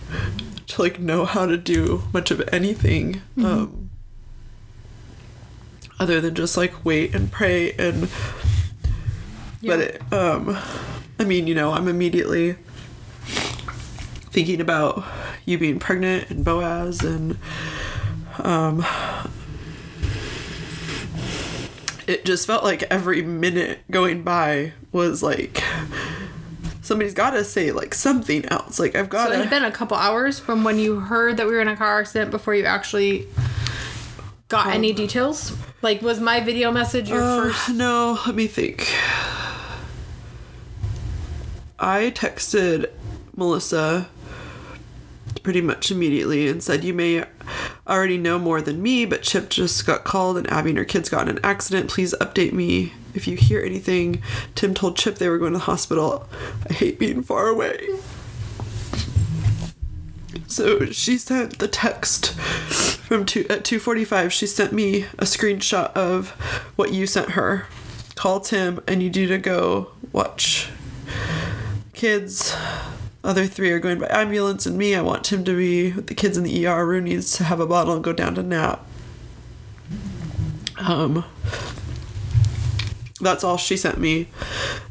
Speaker 5: to like know how to do much of anything um other than just like wait and pray and but it um i mean you know i'm immediately thinking about you being pregnant and boaz and um it just felt like every minute going by was like somebody's got to say like something else like i've got
Speaker 1: So it
Speaker 5: to
Speaker 1: had been a couple hours from when you heard that we were in a car accident before you actually got any details. Like, was my video message your
Speaker 5: Uh,
Speaker 1: first?
Speaker 5: no, let me think. I texted Melissa pretty much immediately and said, You may already know more than me, but Chip just got called and Abby and her kids got in an accident. Please update me if you hear anything. Tim told Chip they were going to the hospital. I hate being far away. So she sent the text from two at two forty five. She sent me a screenshot of what you sent her. Call Tim and you need to go watch kids. Other three are going by ambulance, and me. I want Tim to be with the kids in the ER. Rue needs to have a bottle and go down to nap. Um, that's all she sent me.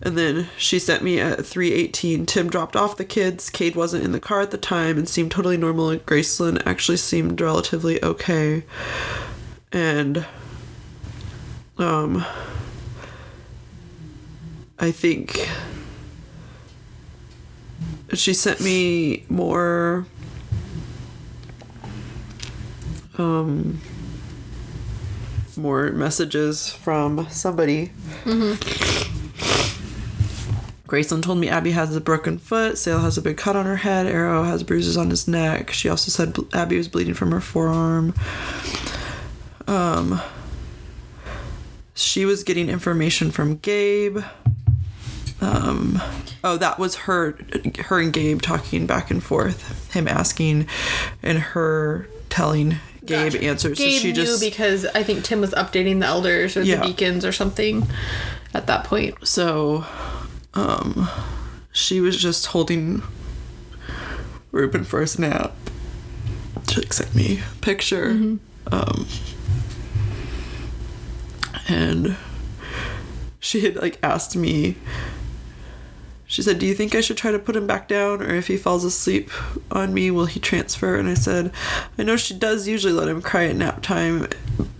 Speaker 5: And then she sent me at 3:18. Tim dropped off the kids. Cade wasn't in the car at the time and seemed totally normal. And Graceland actually seemed relatively okay. And um I think she sent me more um more messages from somebody. Graceland told me Abby has a broken foot, Selah has a big cut on her head, Arrow has bruises on his neck. She also said Abby was bleeding from her forearm. Um, she was getting information from Gabe. Um, oh, that was her, her and Gabe talking back and forth. Him asking, and her telling Gabe
Speaker 1: Gotcha.
Speaker 5: answers.
Speaker 1: Gabe
Speaker 5: so she
Speaker 1: knew
Speaker 5: just
Speaker 1: because I think Tim was updating the elders or
Speaker 5: Yeah.
Speaker 1: the deacons or something at that point.
Speaker 5: So, um, she was just holding Ruben for his nap. She like, sent me a picture. Um, and she had like asked me. She said, "Do you think I should try to put him back down, or if he falls asleep on me, will he transfer?" And I said, "I know she does usually let him cry at nap time,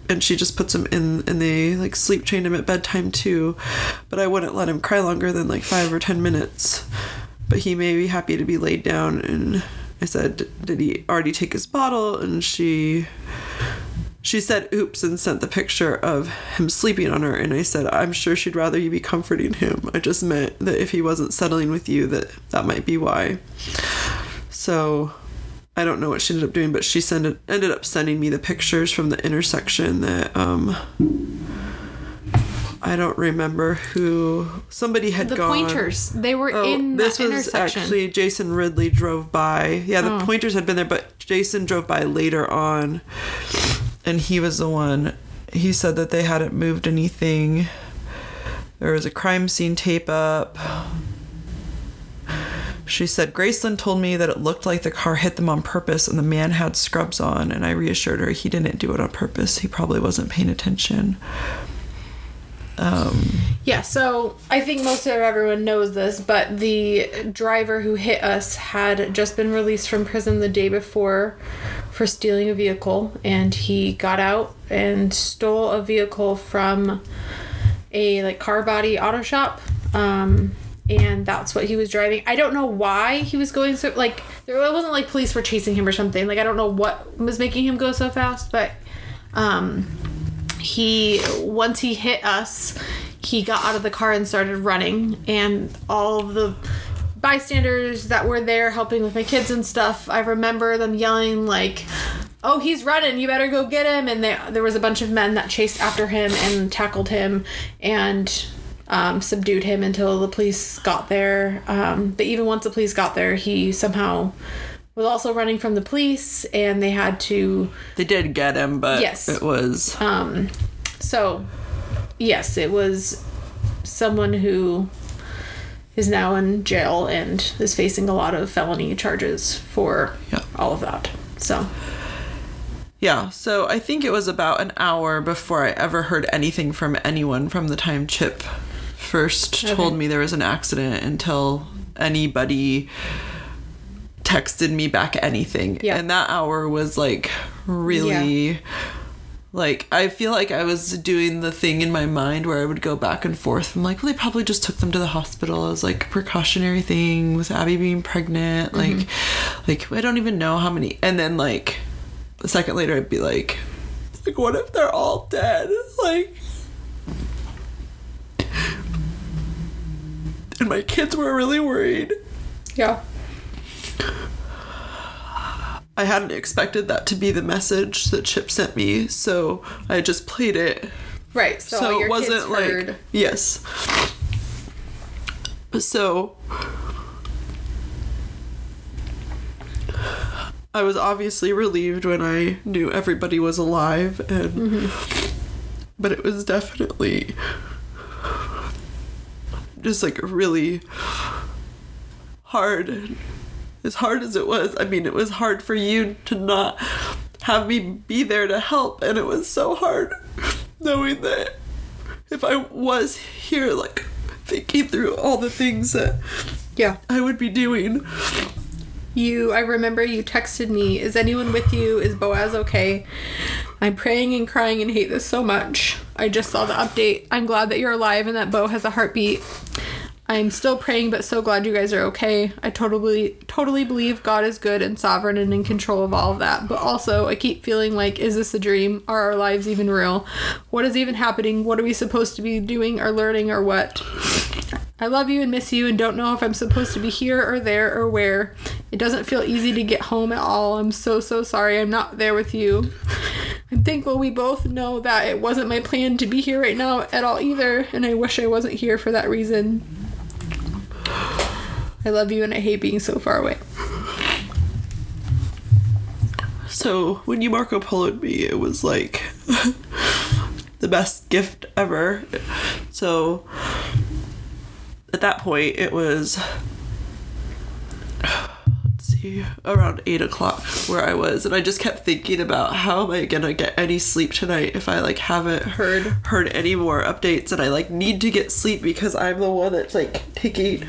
Speaker 5: and she just puts him in, and they like sleep train him at bedtime too. But I wouldn't let him cry longer than like five or ten minutes. But he may be happy to be laid down." And I said, "Did he already take his bottle?" And she she said oops and sent the picture of him sleeping on her and i said i'm sure she'd rather you be comforting him i just meant that if he wasn't settling with you that that might be why so i don't know what she ended up doing but she sent ended up sending me the pictures from the intersection that um i don't remember who somebody had
Speaker 1: The
Speaker 5: gone
Speaker 1: pointers, they were
Speaker 5: Oh,
Speaker 1: in
Speaker 5: this was
Speaker 1: intersection.
Speaker 5: actually Jason Ridley drove by. Yeah, the
Speaker 1: Oh.
Speaker 5: pointers had been there, but Jason drove by later on, and he was the one. He said that they hadn't moved anything. There was a crime scene tape up. She said Graceland told me that it looked like the car hit them on purpose and the man had scrubs on, and I reassured her he didn't do it on purpose. He probably wasn't paying attention.
Speaker 1: Yeah, so I think most of everyone knows this, but the driver who hit us had just been released from prison the day before for stealing a vehicle, and he got out and stole a vehicle from a like car body auto shop. Um, and that's what he was driving. I don't know why he was going so like there wasn't like police were chasing him or something. Like I don't know what was making him go so fast, but um he once he hit us he got out of the car and started running. And all of the bystanders that were there helping with my kids and stuff i remember them yelling like oh he's running. You better go get him. And they, there was a bunch of men that chased after him and tackled him and um, subdued him until the police got there. Um, but even once the police got there he somehow was also running from the police and they had to
Speaker 5: They did get him, but
Speaker 1: Yes.
Speaker 5: it was
Speaker 1: um, so, yes, it was someone who is now in jail and is facing a lot of felony charges for
Speaker 5: Yeah.
Speaker 1: all of that. So,
Speaker 5: Yeah, so I think it was about an hour before I ever heard anything from anyone from the time Chip first told me there was an accident until anybody texted me back anything.
Speaker 1: Yeah.
Speaker 5: And that hour was like really like I feel like I was doing the thing in my mind where I would go back and forth. I'm like, well, they probably just took them to the hospital as like precautionary thing with Abby being pregnant. Mm-hmm. Like, like I don't even know how many. And then like a second later, I'd be like, like what if they're all dead? Like, and my kids were really worried.
Speaker 1: yeah.
Speaker 5: I hadn't expected that to be the message that Chip sent me, so I just played it
Speaker 1: Right. So,
Speaker 5: so it wasn't like
Speaker 1: heard.
Speaker 5: yes so i was obviously relieved when i knew everybody was alive and
Speaker 1: Mm-hmm.
Speaker 5: but it was definitely just like really hard as hard as it was i mean it was hard for you to not have me be there to help and it was so hard knowing that if i was here like thinking through all the things that
Speaker 1: Yeah.
Speaker 5: i would be doing
Speaker 1: You, I remember you texted me, Is anyone with you? Is Boaz okay? I'm praying and crying and hate this so much. I just saw the update. I'm glad that you're alive and that Bo has a heartbeat. I'm still praying, but so glad you guys are okay. I totally, totally believe God is good and sovereign and in control of all of that. But also, I keep feeling like, is this a dream? Are our lives even real? What is even happening? What are we supposed to be doing or learning or what? I love you and miss you and don't know if I'm supposed to be here or there or where. It doesn't feel easy to get home at all. I'm so, so sorry I'm not there with you. I'm thankful we both know that it wasn't my plan to be here right now at all either, and I wish I wasn't here for that reason. I love you and I hate being so far away.
Speaker 5: so when you marco poloed me it was like the best gift ever so at that point it was let's see around eight o'clock where i was and i just kept thinking about how am i gonna get any sleep tonight if i like haven't
Speaker 1: Heard.
Speaker 5: heard any more updates and i like need to get sleep because i'm the one that's like taking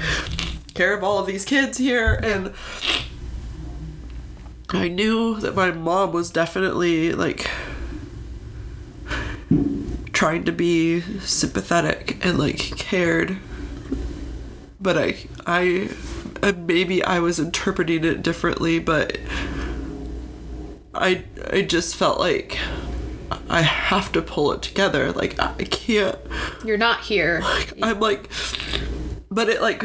Speaker 5: care of all of these kids here and i knew that my mom was definitely like trying to be sympathetic and like cared. But i i uh, maybe i was interpreting it differently but i i just felt like i have to pull it together. Like i can't.
Speaker 1: You're not here.
Speaker 5: i'm like but it like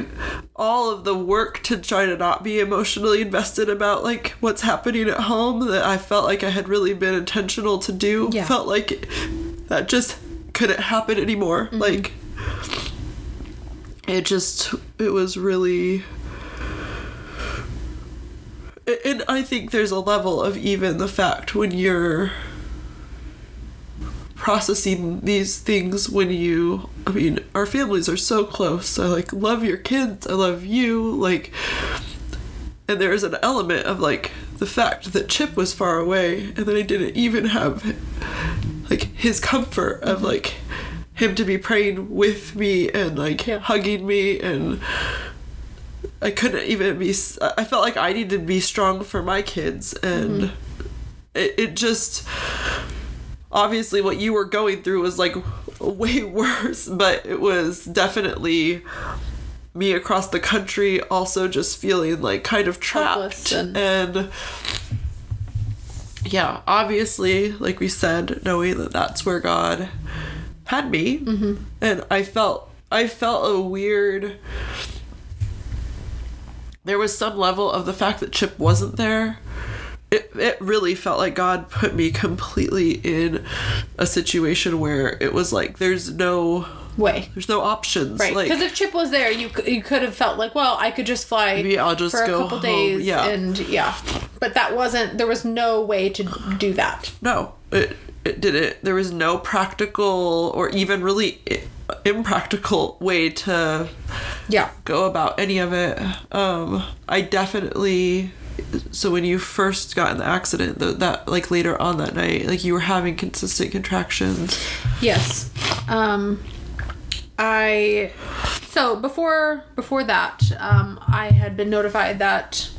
Speaker 5: all of the work to try to not be emotionally invested about like what's happening at home that i felt like i had really been intentional to do
Speaker 1: Yeah.
Speaker 5: felt like that just couldn't happen anymore mm-hmm. like it just it was really and i think there's a level of even the fact when you're processing these things when you i mean our families are so close i like love your kids i love you like and there's an element of like the fact that chip was far away and that i didn't even have like his comfort of like him to be praying with me and like
Speaker 1: Yeah.
Speaker 5: hugging me and I couldn't even be I felt like I needed to be strong for my kids and mm-hmm. it, it just obviously what you were going through was like way worse but it was definitely me across the country also just feeling like kind of trapped
Speaker 1: and-
Speaker 5: and yeah, obviously, like we said, knowing that that's where God had me,
Speaker 1: Mm-hmm.
Speaker 5: and I felt I felt a weird. There was some level of the fact that Chip wasn't there. It, it really felt like God put me completely in a situation where it was like there's no
Speaker 1: Way.
Speaker 5: there's no options
Speaker 1: Right,
Speaker 5: like
Speaker 1: because if Chip was there, you you could have felt like, well, I could just fly
Speaker 5: Maybe I'll just
Speaker 1: for a couple
Speaker 5: home,
Speaker 1: days,
Speaker 5: yeah.
Speaker 1: and yeah, but that wasn't. There was no way to do that.
Speaker 5: no it, it didn't there was no practical or even really impractical way to
Speaker 1: Yeah,
Speaker 5: go about any of it um i definitely so when you first got in the accident the, that like later on that night like you were having consistent contractions
Speaker 1: Yes. Um I so before before that, um I had been notified that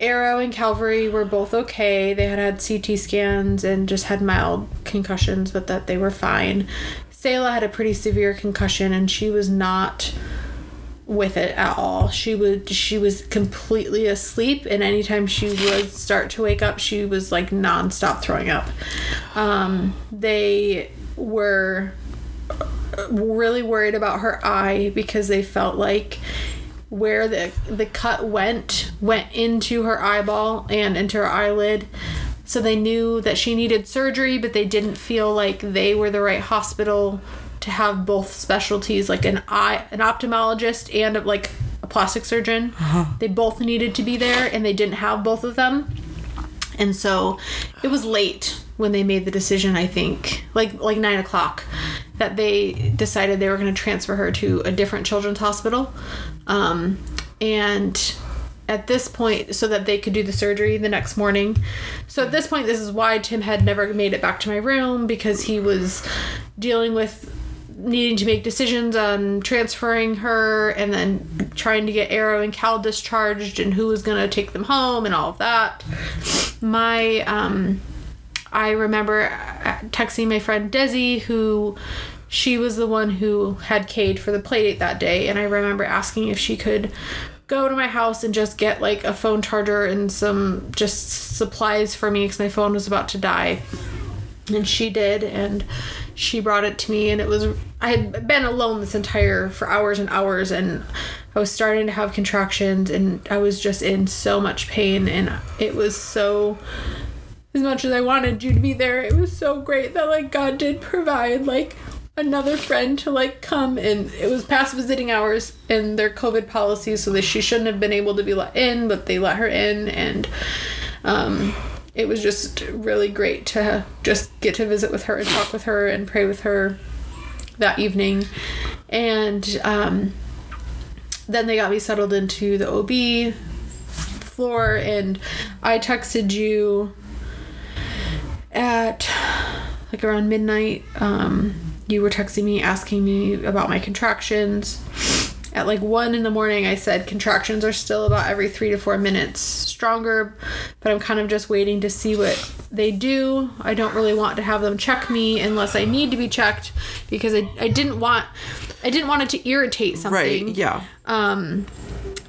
Speaker 1: Arrow and Calvary were both okay. They had had CT scans and just had mild concussions, but that they were fine. Selah had a pretty severe concussion and she was not with it at all. She would she was completely asleep and anytime she would start to wake up, she was like nonstop throwing up. Um they were really worried about her eye because they felt like where the the cut went went into her eyeball and into her eyelid so they knew that she needed surgery but they didn't feel like they were the right hospital to have both specialties like an eye an ophthalmologist and like a plastic surgeon. They both needed to be there and they didn't have both of them. And so it was late when they made the decision i think like like nine o'clock that they decided they were going to transfer her to a different children's hospital. Um, and at this point so that they could do the surgery the next morning. So at this point this is why tim had never made it back to my room because he was dealing with needing to make decisions on transferring her and then trying to get Arrow and Cal discharged and who was going to take them home and all of that. My um I remember uh, texting my friend Desi who she was the one who had Cade for the playdate that day and I remember asking if she could go to my house and just get like a phone charger and some just supplies for me cuz my phone was about to die and she did and she brought it to me and it was i had been alone this entire for hours and hours and i was starting to have contractions and i was just in so much pain and it was so as much as i wanted you to be there it was so great that like god did provide like another friend to like come and it was past visiting hours and their covid policies so that she shouldn't have been able to be let in but they let her in and um it was just really great to just get to visit with her and talk with her and pray with her that evening. And um, then they got me settled into the OB floor, and I texted you at like around midnight. Um, you were texting me asking me about my contractions. At like one in the morning, I said contractions are still about every three to four minutes stronger, but I'm kind of just waiting to see what they do. I don't really want to have them check me unless I need to be checked because I, I didn't want I didn't want it to irritate something
Speaker 5: right yeah
Speaker 1: um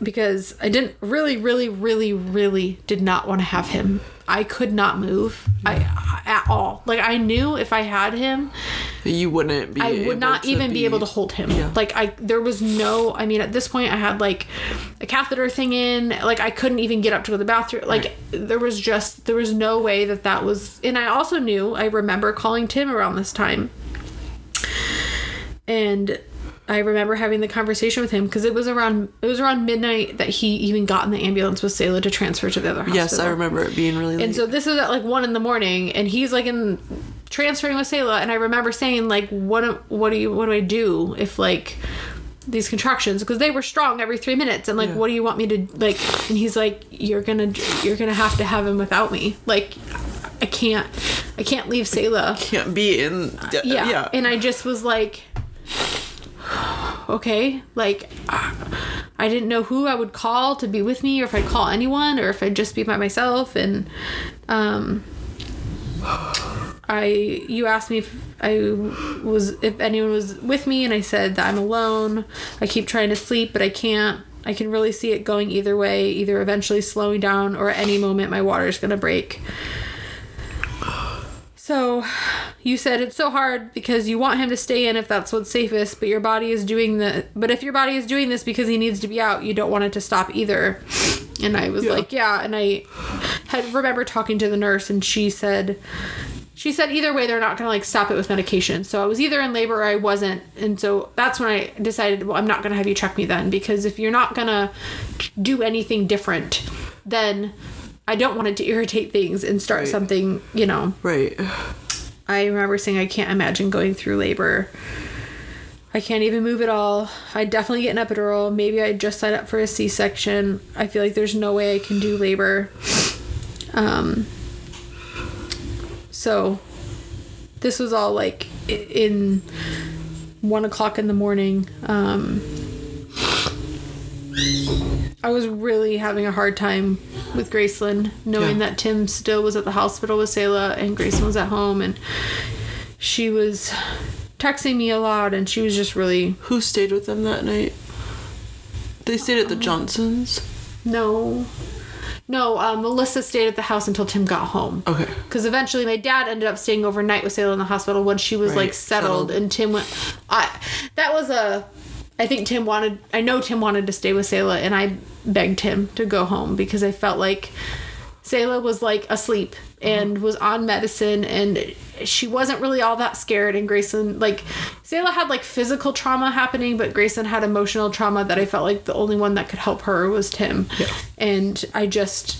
Speaker 1: because I didn't really really really really did not want to have him. I could not move. I at all. Like I knew if I had him,
Speaker 5: you wouldn't be
Speaker 1: I would not even be, able to hold him.
Speaker 5: Yeah.
Speaker 1: Like I there was no I mean at this point I had like a catheter thing in, like I couldn't even get up to go to the bathroom. Like there was just there was no way that that was and I also knew I remember calling Tim around this time. And I remember having the conversation with him because it was around it was around midnight that he even got in the ambulance with Selah to transfer to the other hospital.
Speaker 5: yes i remember it being really late.
Speaker 1: And so this was at like one in the morning, and he's like in transferring with Selah, and I remember saying like, "What? do- What do you? What do I do if like these contractions? Because they were strong every three minutes, and like,
Speaker 5: Yeah.
Speaker 1: what do you want me to like?" And he's like, "You're gonna, you're gonna have to have him without me. Like, I can't, I can't leave Selah.
Speaker 5: Can't be in.
Speaker 1: yeah.
Speaker 5: Yeah.
Speaker 1: And I just was like, okay, like I didn't know who I would call to be with me, or if I'd call anyone, or if I'd just be by myself. And um, I, you asked me if I was, if anyone was with me, and I said that I'm alone. I keep trying to sleep, but I can't. I can really see it going either way, either eventually slowing down, or at any moment my water's gonna break. So, you said it's so hard because you want him to stay in if that's what's safest, but your body is doing the but if your body is doing this because he needs to be out, you don't want it to stop either. And I was
Speaker 5: Yeah.
Speaker 1: like, yeah, and I had remember talking to the nurse and she said she said either way they're not going to like stop it with medication. So I was either in labor or I wasn't. And so that's when I decided, well, I'm not going to have you check me then because if you're not going to do anything different, then I don't want it to irritate things and start
Speaker 5: Right.
Speaker 1: something, you know.
Speaker 5: Right.
Speaker 1: I remember saying I can't imagine going through labor. I can't even move at all. I'd definitely get an epidural. Maybe I'd just sign up for a C section. I feel like there's no way I can do labor. Um, so this was all like in one o'clock in the morning. Um, I was really having a hard time with Graceland, knowing
Speaker 5: Yeah.
Speaker 1: that Tim still was at the hospital with Selah and Graceland was at home, and she was texting me a lot, and she was just really
Speaker 5: Who stayed with them that night? They stayed at the Johnsons.
Speaker 1: no, no. Um, Melissa stayed at the house until Tim got home.
Speaker 5: Okay.
Speaker 1: Because eventually my dad ended up staying overnight with Selah in the hospital when she was
Speaker 5: Right,
Speaker 1: like settled,
Speaker 5: settled.
Speaker 1: and Tim went. I that was a. I think Tim wanted. I know Tim wanted to stay with Selah, and I begged him to go home because I felt like Selah was like asleep and was on medicine, and she wasn't really all that scared. And Grayson, like Selah, had like physical trauma happening, but Grayson had emotional trauma that I felt like the only one that could help her was Tim, and I just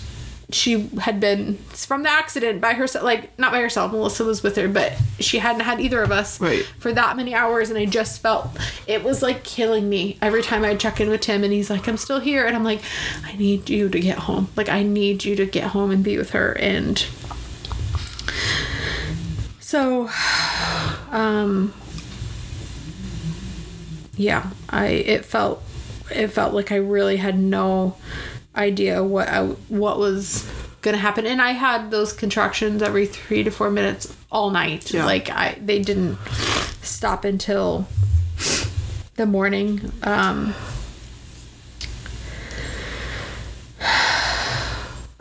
Speaker 1: she had been from the accident by herself like not by herself melissa was with her but she hadn't had either of us
Speaker 5: Right.
Speaker 1: for that many hours and i just felt it was like killing me every time i'd check in with tim and he's like i'm still here and i'm like i need you to get home like i need you to get home and be with her and so um yeah i it felt it felt like i really had no idea what I, what was gonna happen. And i had those contractions every three to four minutes all night.
Speaker 5: Yeah.
Speaker 1: like i they didn't stop until the morning. Um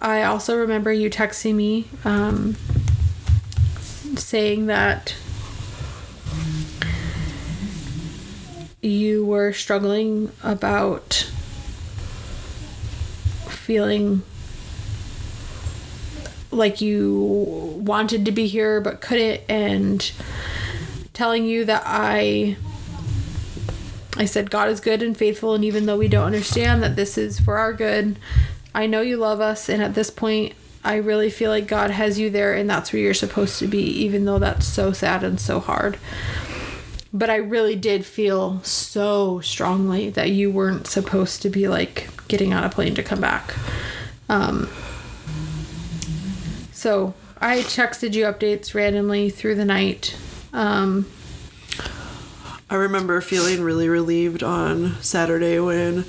Speaker 1: i also remember you texting me um saying that you were struggling about feeling like you wanted to be here but couldn't and telling you that I I said God is good and faithful and even though we don't understand that this is for our good I know you love us and at this point I really feel like God has you there and that's where you're supposed to be even though that's so sad and so hard but I really did feel so strongly that you weren't supposed to be like getting on a plane to come back. Um, so I texted you updates randomly through the night. Um,
Speaker 5: I remember feeling really relieved on Saturday when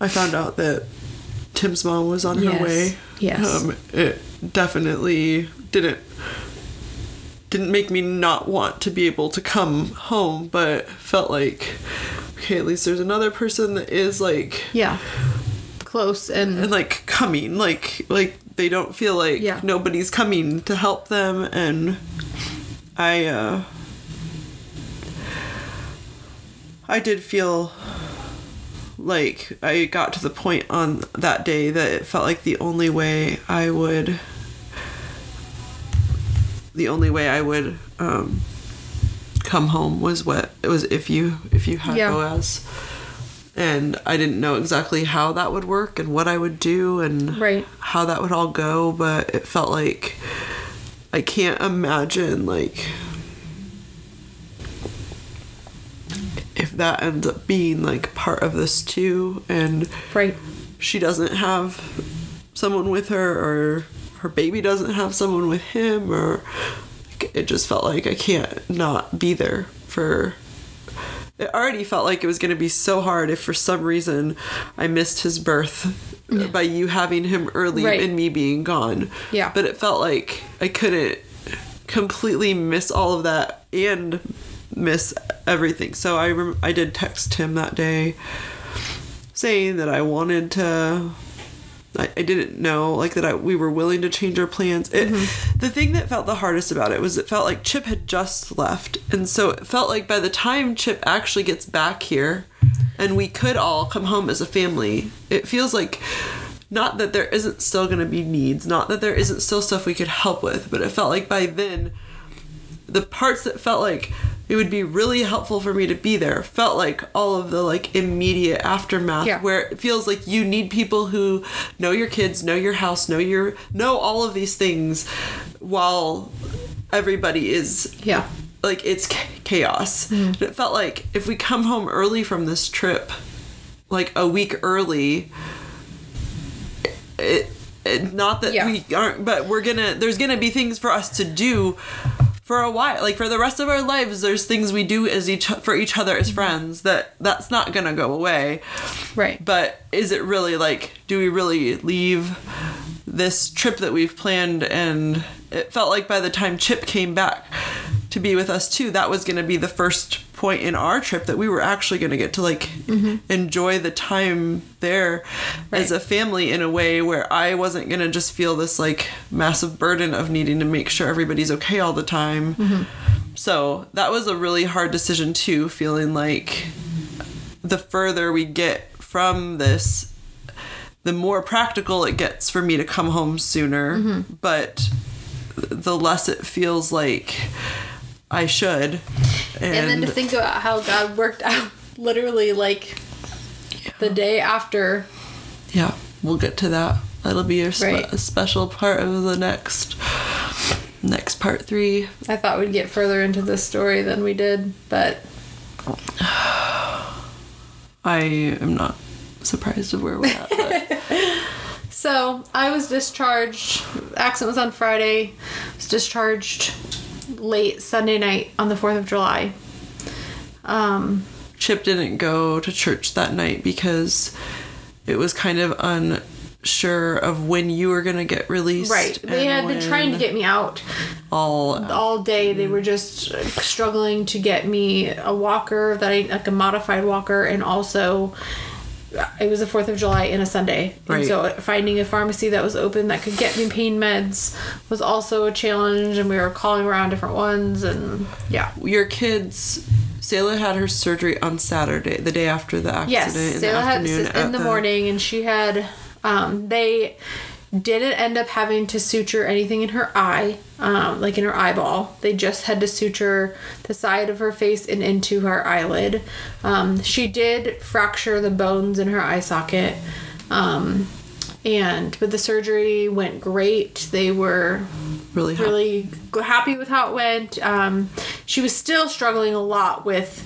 Speaker 5: I found out that Tim's mom was on
Speaker 1: Yes.
Speaker 5: her way.
Speaker 1: Yes.
Speaker 5: Um, it definitely didn't didn't make me not want to be able to come home, but felt like okay, at least there's another person that is like
Speaker 1: yeah, close and
Speaker 5: and like coming, like like they don't feel like
Speaker 1: Yeah.
Speaker 5: nobody's coming to help them and I uh I did feel like I got to the point on that day that it felt like the only way I would the only way I would um come home was what it was if you if you had
Speaker 1: Yeah.
Speaker 5: Boaz and I didn't know exactly how that would work and what I would do and
Speaker 1: Right.
Speaker 5: how that would all go, but it felt like I can't imagine like if that ends up being like part of this too and
Speaker 1: right.
Speaker 5: she doesn't have someone with her or her baby doesn't have someone with him or it just felt like I can't not be there for it already felt like it was going to be so hard if for some reason I missed his birth by you having him early
Speaker 1: Right.
Speaker 5: and me being gone.
Speaker 1: Yeah.
Speaker 5: But it felt like I couldn't completely miss all of that and miss everything. So I rem- I did text him that day saying that I wanted to I, I didn't know like that I, we were willing to change our plans. It, mm-hmm. The thing that felt the hardest about it was it felt like Chip had just left, and so it felt like by the time Chip actually gets back here, and we could all come home as a family, it feels like not that there isn't still going to be needs, not that there isn't still stuff we could help with, but it felt like by then the parts that felt like it would be really helpful for me to be there felt like all of the like immediate aftermath
Speaker 1: Yeah.
Speaker 5: where it feels like you need people who know your kids know your house know your know all of these things while everybody is
Speaker 1: Yeah.
Speaker 5: like it's chaos.
Speaker 1: Mm.
Speaker 5: And it felt like if we come home early from this trip like a week early it, it not that
Speaker 1: Yeah.
Speaker 5: we aren't but we're gonna there's gonna be things for us to do for a while like for the rest of our lives there's things we do as each for each other as friends that that's not gonna go away
Speaker 1: Right.
Speaker 5: but is it really like do we really leave this trip that we've planned and it felt like by the time chip came back to be with us too. That was going to be the first point in our trip that we were actually going to get to like enjoy the time there as a family in a way where i wasn't going to just feel this like massive burden of needing to make sure everybody's okay all the time. So that was a really hard decision too feeling like the further we get from this, the more practical it gets for me to come home sooner.
Speaker 1: Mm-hmm.
Speaker 5: But the less it feels like I should. And,
Speaker 1: and then to think about how God worked out literally like the day after.
Speaker 5: yeah, we'll get to that. That'll be a, spe-
Speaker 1: Right.
Speaker 5: a special part of the next next part three.
Speaker 1: I thought we'd get further into this story than we did, but
Speaker 5: I am not surprised of where we're at.
Speaker 1: So I was discharged. Accident was on Friday. Was discharged late Sunday night on the Fourth of July. Um,
Speaker 5: Chip didn't go to church that night because it was kind of unsure of when you were gonna get released.
Speaker 1: right. They had been trying to get me out
Speaker 5: all
Speaker 1: all day. They were just struggling to get me a walker that I like a modified walker, and also it was the Fourth of July and a Sunday, and so finding a pharmacy that was open that could get me pain meds was also a challenge. And we were calling around different ones, and yeah.
Speaker 5: your kids. Selah had her surgery on Saturday, the day after the accident
Speaker 1: Yes,
Speaker 5: in the
Speaker 1: Sarah had in the, morning, and she had. Um, they didn't end up having to suture anything in her eye, um, like in her eyeball. They just had to suture the side of her face and into her eyelid. Um, she did fracture the bones in her eye socket. Um, and but the surgery went great. They were
Speaker 5: really, happy.
Speaker 1: really happy with how it went. Um, she was still struggling a lot with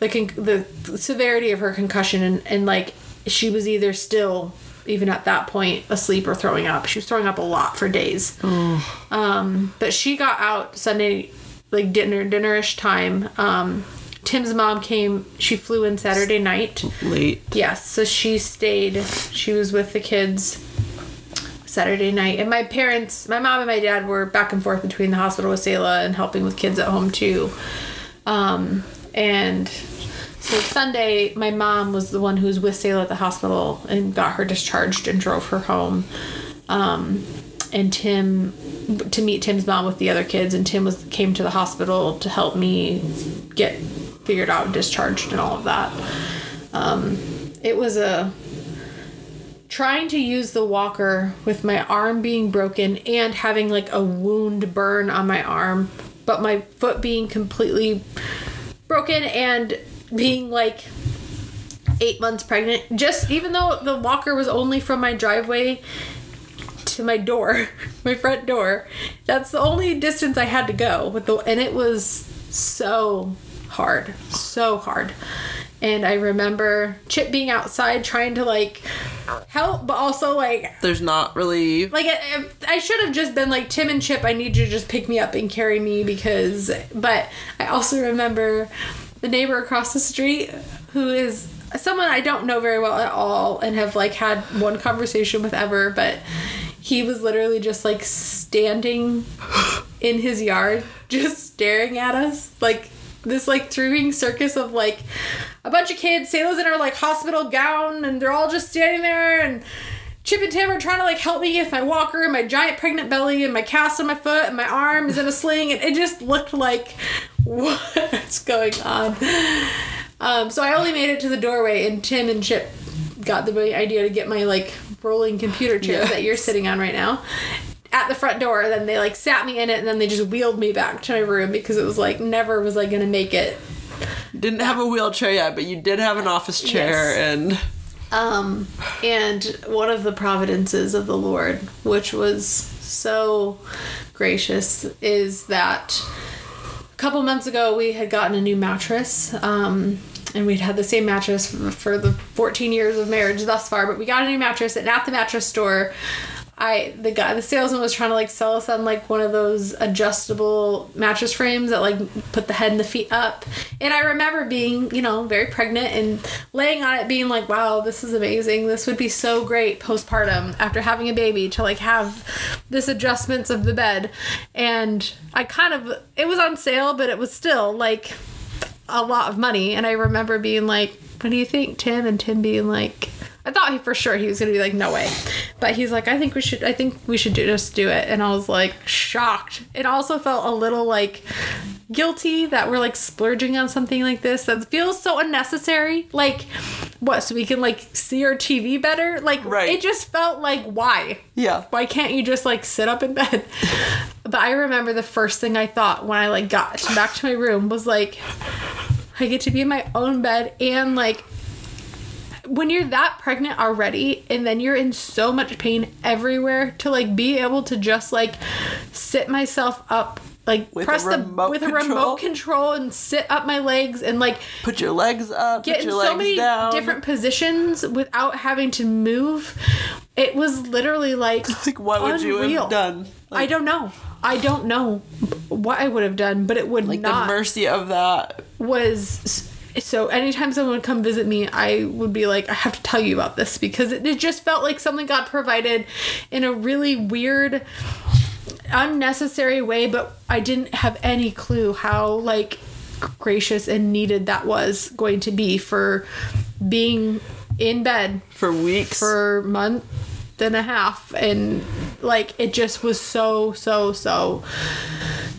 Speaker 1: the con- the severity of her concussion, and, and like she was either still, even at that point, asleep or throwing up. She was throwing up a lot for days. Um, but she got out Sunday, like dinner dinnerish time. Um, Tim's mom came. She flew in Saturday night.
Speaker 5: late.
Speaker 1: Yes, so she stayed. She was with the kids Saturday night, and my parents, my mom and my dad, were back and forth between the hospital with Selah and helping with kids at home too. Um, and so Sunday, my mom was the one who was with Selah at the hospital and got her discharged and drove her home. Um, and Tim to meet Tim's mom with the other kids, and Tim was came to the hospital to help me get figured out, discharged, and all of that. Um, it was a trying to use the walker with my arm being broken and having like a wound burn on my arm, but my foot being completely broken and being like eight months pregnant. Just even though the walker was only from my driveway to my door, my front door, that's the only distance I had to go with the, and it was so hard, so hard. And I remember Chip being outside trying to like help, but also like
Speaker 5: There's not really.
Speaker 1: like I, I should have just been like Tim and Chip. I need you to just pick me up and carry me because. But I also remember the neighbor across the street who is someone I don't know very well at all and have like had one conversation with ever, but he was literally just like standing in his yard, just staring at us like this like throwing circus of like a bunch of kids. Selah's in her like hospital gown, and they're all just standing there and. Chip and Tim are trying to like help me with my walker and my giant pregnant belly and my cast on my foot and my arm is in a sling and it just looked like what's going on. Um, so I only made it to the doorway and Tim and Chip got the idea to get my like rolling computer chair that you're sitting on right now at the front door. and Then they like sat me in it and then they just wheeled me back to my room because it was like never was I gonna make it
Speaker 5: Didn't have a wheelchair yet, but you did have an office chair,
Speaker 1: Yes.
Speaker 5: and
Speaker 1: Um, and one of the providences of the Lord, which was so gracious, is that a couple months ago we had gotten a new mattress. Um, and we'd had the same mattress f- for the 14 years of marriage thus far, but we got a new mattress, and at the mattress store, I the guy the salesman was trying to like sell us on like one of those adjustable mattress frames that like put the head and the feet up. And I remember being, you know, very pregnant and laying on it being like, wow, this is amazing. This would be so great postpartum after having a baby to like have this adjustments of the bed. And I kind of it was on sale, but it was still like a lot of money. And I remember being like, what do you think, Tim? And Tim being like, I thought he for sure he was gonna be like, no way. But he's like, I think we should I think we should do, just do it. And I was like shocked. It also felt a little like guilty that we're like splurging on something like this that feels so unnecessary. Like what, so we can like see our TV better? Like
Speaker 5: Right.
Speaker 1: it just felt like why?
Speaker 5: yeah.
Speaker 1: why can't you just like sit up in bed but i remember the first thing i thought when i like got back to my room was like i get to be in my own bed and like when you're that pregnant already and then you're in so much pain everywhere to like be able to just like sit myself up like
Speaker 5: With
Speaker 1: press the with a remote control and sit up my legs and like
Speaker 5: Put your legs up.
Speaker 1: get in so many
Speaker 5: down.
Speaker 1: different positions without having to move. It was literally like
Speaker 5: Like, what would you
Speaker 1: unreal.
Speaker 5: have done?
Speaker 1: I don't know. I don't know what I would have done, but it would
Speaker 5: Like
Speaker 1: not
Speaker 5: the mercy of that.
Speaker 1: was so anytime someone would come visit me i would be like i have to tell you about this because it, it just felt like something got provided in a really weird unnecessary way but i didn't have any clue how like gracious and needed that was going to be for being in bed
Speaker 5: For weeks.
Speaker 1: for a month and a half and like it just was so so so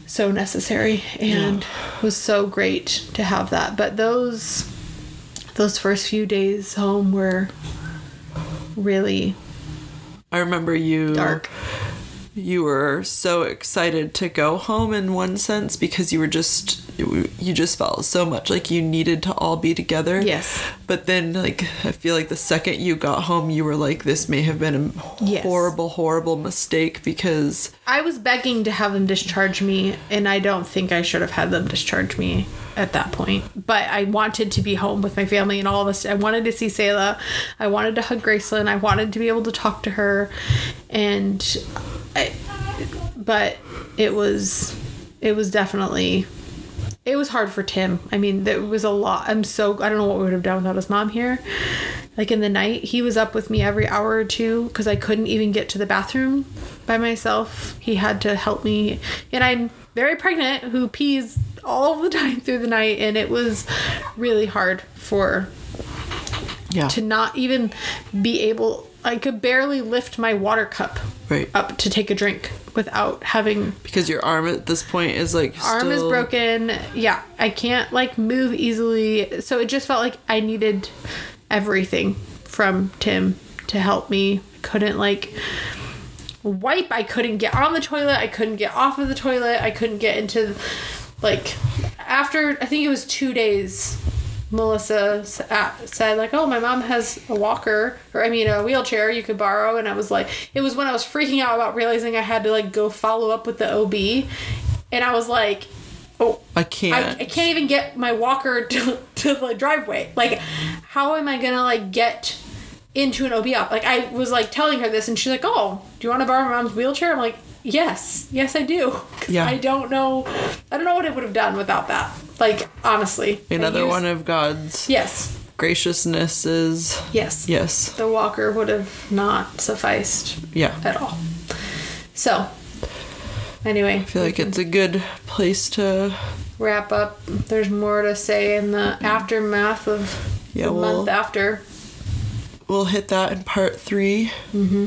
Speaker 1: so necessary and was so great to have that but those those first few days home were really
Speaker 5: I remember you.
Speaker 1: dark
Speaker 5: You were so excited to go home in one sense because you were just you just felt so much like you needed to all be together.
Speaker 1: Yes.
Speaker 5: But then like I feel like the second you got home you were like this may have been a
Speaker 1: Yes.
Speaker 5: horrible horrible mistake because
Speaker 1: i was begging to have them discharge me and i don't think i should have had them discharge me at that point but i wanted to be home with my family and all of us i wanted to see Selah. i wanted to hug graceland i wanted to be able to talk to her and I, but it was it was definitely it was hard for Tim. I mean, there was a lot. I'm so I don't know what we would have done without his mom here. Like in the night, he was up with me every hour or two because I couldn't even get to the bathroom by myself. He had to help me, and I'm very pregnant who pees all the time through the night, and it was really hard for
Speaker 5: yeah.
Speaker 1: to not even be able. I could barely lift my water cup
Speaker 5: Right.
Speaker 1: up to take a drink without having
Speaker 5: because your arm at this point is like
Speaker 1: arm is broken. Yeah, I can't like move easily. So it just felt like I needed everything from Tim to help me. Couldn't like wipe. I couldn't get on the toilet. I couldn't get off of the toilet. I couldn't get into like after I think it was 2 days Melissa said like, "Oh, my mom has a walker, or I mean, a wheelchair you could borrow." And I was like, it was when I was freaking out about realizing I had to like go follow up with the OB, and I was like, oh,
Speaker 5: I
Speaker 1: I,
Speaker 5: can't.
Speaker 1: I can't even get my walker to, to the driveway. Like, how am I gonna like get into an OB op? Like, I was like telling her this, and she's like, "Oh, do you want to borrow my mom's wheelchair?" I'm like, "Yes, yes, I do.
Speaker 5: Yeah.
Speaker 1: I don't know. I don't know what I would have done without that. Like, honestly.
Speaker 5: Another
Speaker 1: used-
Speaker 5: one of God's
Speaker 1: Yes.
Speaker 5: graciousness is
Speaker 1: Yes.
Speaker 5: yes,
Speaker 1: The walker would have not sufficed
Speaker 5: yeah.
Speaker 1: at all. So, anyway,
Speaker 5: I feel like it's a good place to
Speaker 1: wrap up. There's more to say in the aftermath of
Speaker 5: Yeah,
Speaker 1: the
Speaker 5: we'll-
Speaker 1: month after.
Speaker 5: we'll hit that in part 3 Mm-hmm.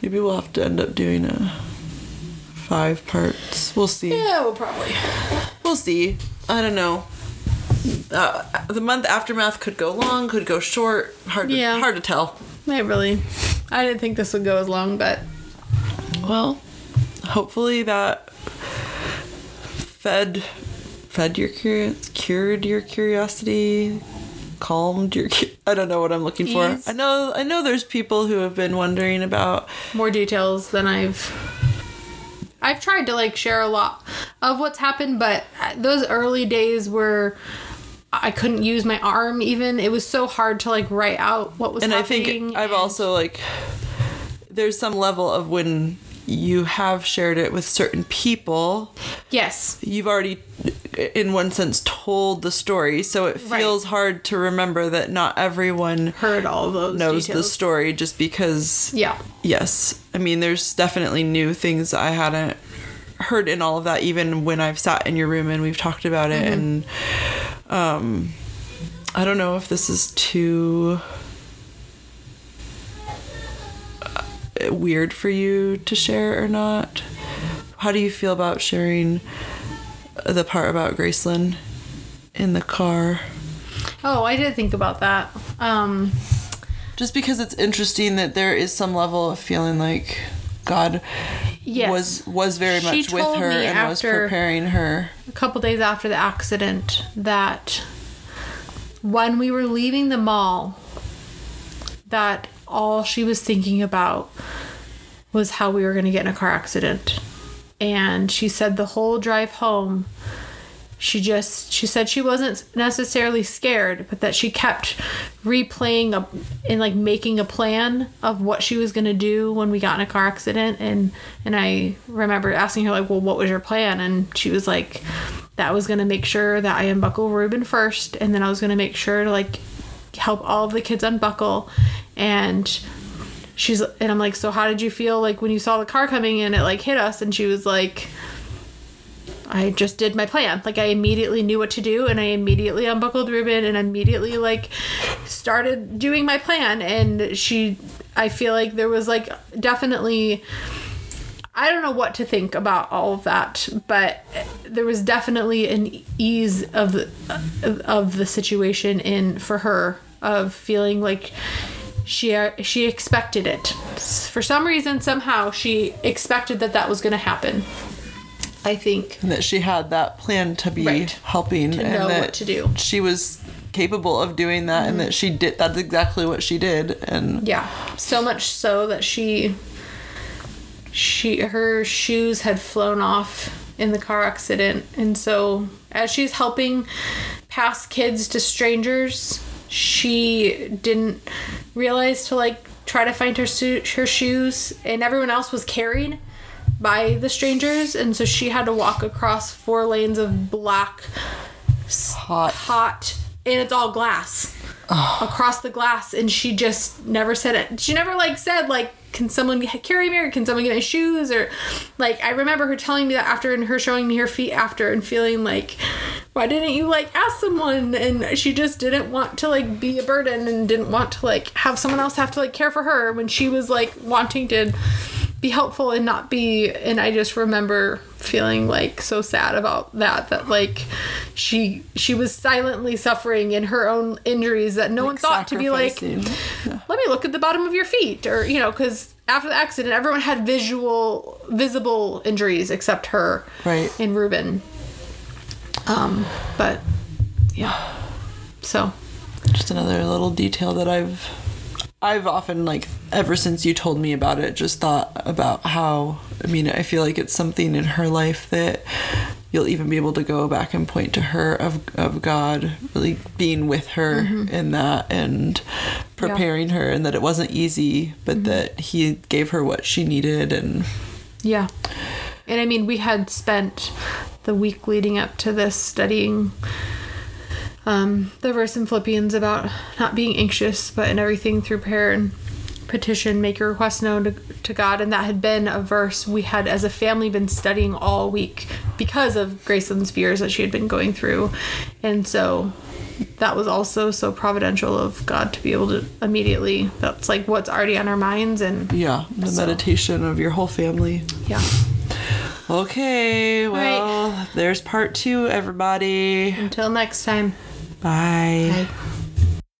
Speaker 5: Maybe we'll have to end up doing a five parts. We'll see.
Speaker 1: Yeah, we'll probably.
Speaker 5: We'll see. I don't know. Uh, the month aftermath could go long, could go short. Hard, to,
Speaker 1: Yeah.
Speaker 5: hard to tell.
Speaker 1: I really. I didn't think this would go as long, but
Speaker 5: Well, hopefully that fed fed your curious, cured your curiosity, calmed your. cu- I don't know what I'm looking for. I know. I know. There's people who have been wondering about.
Speaker 1: more details than I've. I've tried to like share a lot of what's happened, but uh, those early days were. I couldn't use my arm even. It was so hard to like write out what was happening.
Speaker 5: and I think I've also like. There's some level of when you have shared it with certain people
Speaker 1: Yes.
Speaker 5: you've already in one sense told the story so it
Speaker 1: Right.
Speaker 5: feels hard to remember that not everyone
Speaker 1: Heard all those
Speaker 5: knows the story just because
Speaker 1: Yeah.
Speaker 5: yes i mean there's definitely new things i hadn't heard in all of that even when i've sat in your room and we've talked about it
Speaker 1: Mm-hmm.
Speaker 5: and um i don't know if this is too weird for you to share or not how do you feel about sharing the part about graceland in the car
Speaker 1: Oh, I did think about that. Um,
Speaker 5: just because it's interesting that there is some level of feeling like God
Speaker 1: yes.
Speaker 5: was was very
Speaker 1: She
Speaker 5: much with her and was preparing her.
Speaker 1: a couple days after the accident that when we were leaving the mall that all she was thinking about was how we were going to get in a car accident. And she said the whole drive home she just she said she wasn't necessarily scared but that she kept replaying a, and like making a plan of what she was going to do when we got in a car accident. And and i remember asking her like well what was your plan? And she was like that was going to make sure that i unbuckle ruben first and then i was going to make sure to like help all the kids unbuckle and she's and i'm like so how did you feel like when you saw the car coming in? It like hit us. And she was like I just did my plan. Like I immediately knew what to do and I immediately unbuckled Ruben and immediately like started doing my plan. And she I feel like there was like definitely I don't know what to think about all of that, but there was definitely an ease of the of the situation in for her of feeling like she she expected it. For some reason somehow she expected that that was going to happen. I think
Speaker 5: and that she had that plan to be
Speaker 1: Right.
Speaker 5: helping
Speaker 1: To
Speaker 5: and
Speaker 1: know
Speaker 5: that
Speaker 1: what to do. Mm-hmm.
Speaker 5: she was capable of doing that and that she did that's exactly what she did and
Speaker 1: Yeah, so much so that she she her shoes had flown off in the car accident and so as she's helping pass kids to strangers, she didn't realize to like try to find her su- her shoes and everyone else was carried by the strangers and so she had to walk across four lanes of black
Speaker 5: hot.
Speaker 1: hot and it's all glass across the glass and she just never said it. She never like said like can someone carry me or can someone get my shoes? Or like i remember her telling me that after and her showing me her feet after and feeling like why didn't you like ask someone? And she just didn't want to like be a burden and didn't want to like have someone else have to like care for her when she was like wanting to be helpful and not be and i just remember feeling like so sad about that that like she she was silently suffering in her own injuries that no one thought to be like let me look at the bottom of your feet or you know because after the accident everyone had visual visible injuries except her
Speaker 5: Right.
Speaker 1: and ruben. Um but yeah. So.
Speaker 5: Just another little detail that I've I've often like ever since you told me about it just thought about how I mean I feel like it's something in her life that you'll even be able to go back and point to her of of God really being with her mm-hmm. in that and preparing her and that it wasn't easy, but mm-hmm. that he gave her what she needed and
Speaker 1: Yeah. And I mean, we had spent the week leading up to this studying um, the verse in Philippians about not being anxious, but in everything through prayer and petition, make your requests known to, to God. And that had been a verse we had as a family been studying all week because of Graceland's fears that she had been going through. And so that was also so providential of God to be able to immediately, that's like what's already on our minds. And
Speaker 5: yeah, the
Speaker 1: So-
Speaker 5: meditation of your whole family.
Speaker 1: yeah.
Speaker 5: Okay, well, there's part two, everybody.
Speaker 1: Until next time.
Speaker 5: Bye.
Speaker 1: Bye.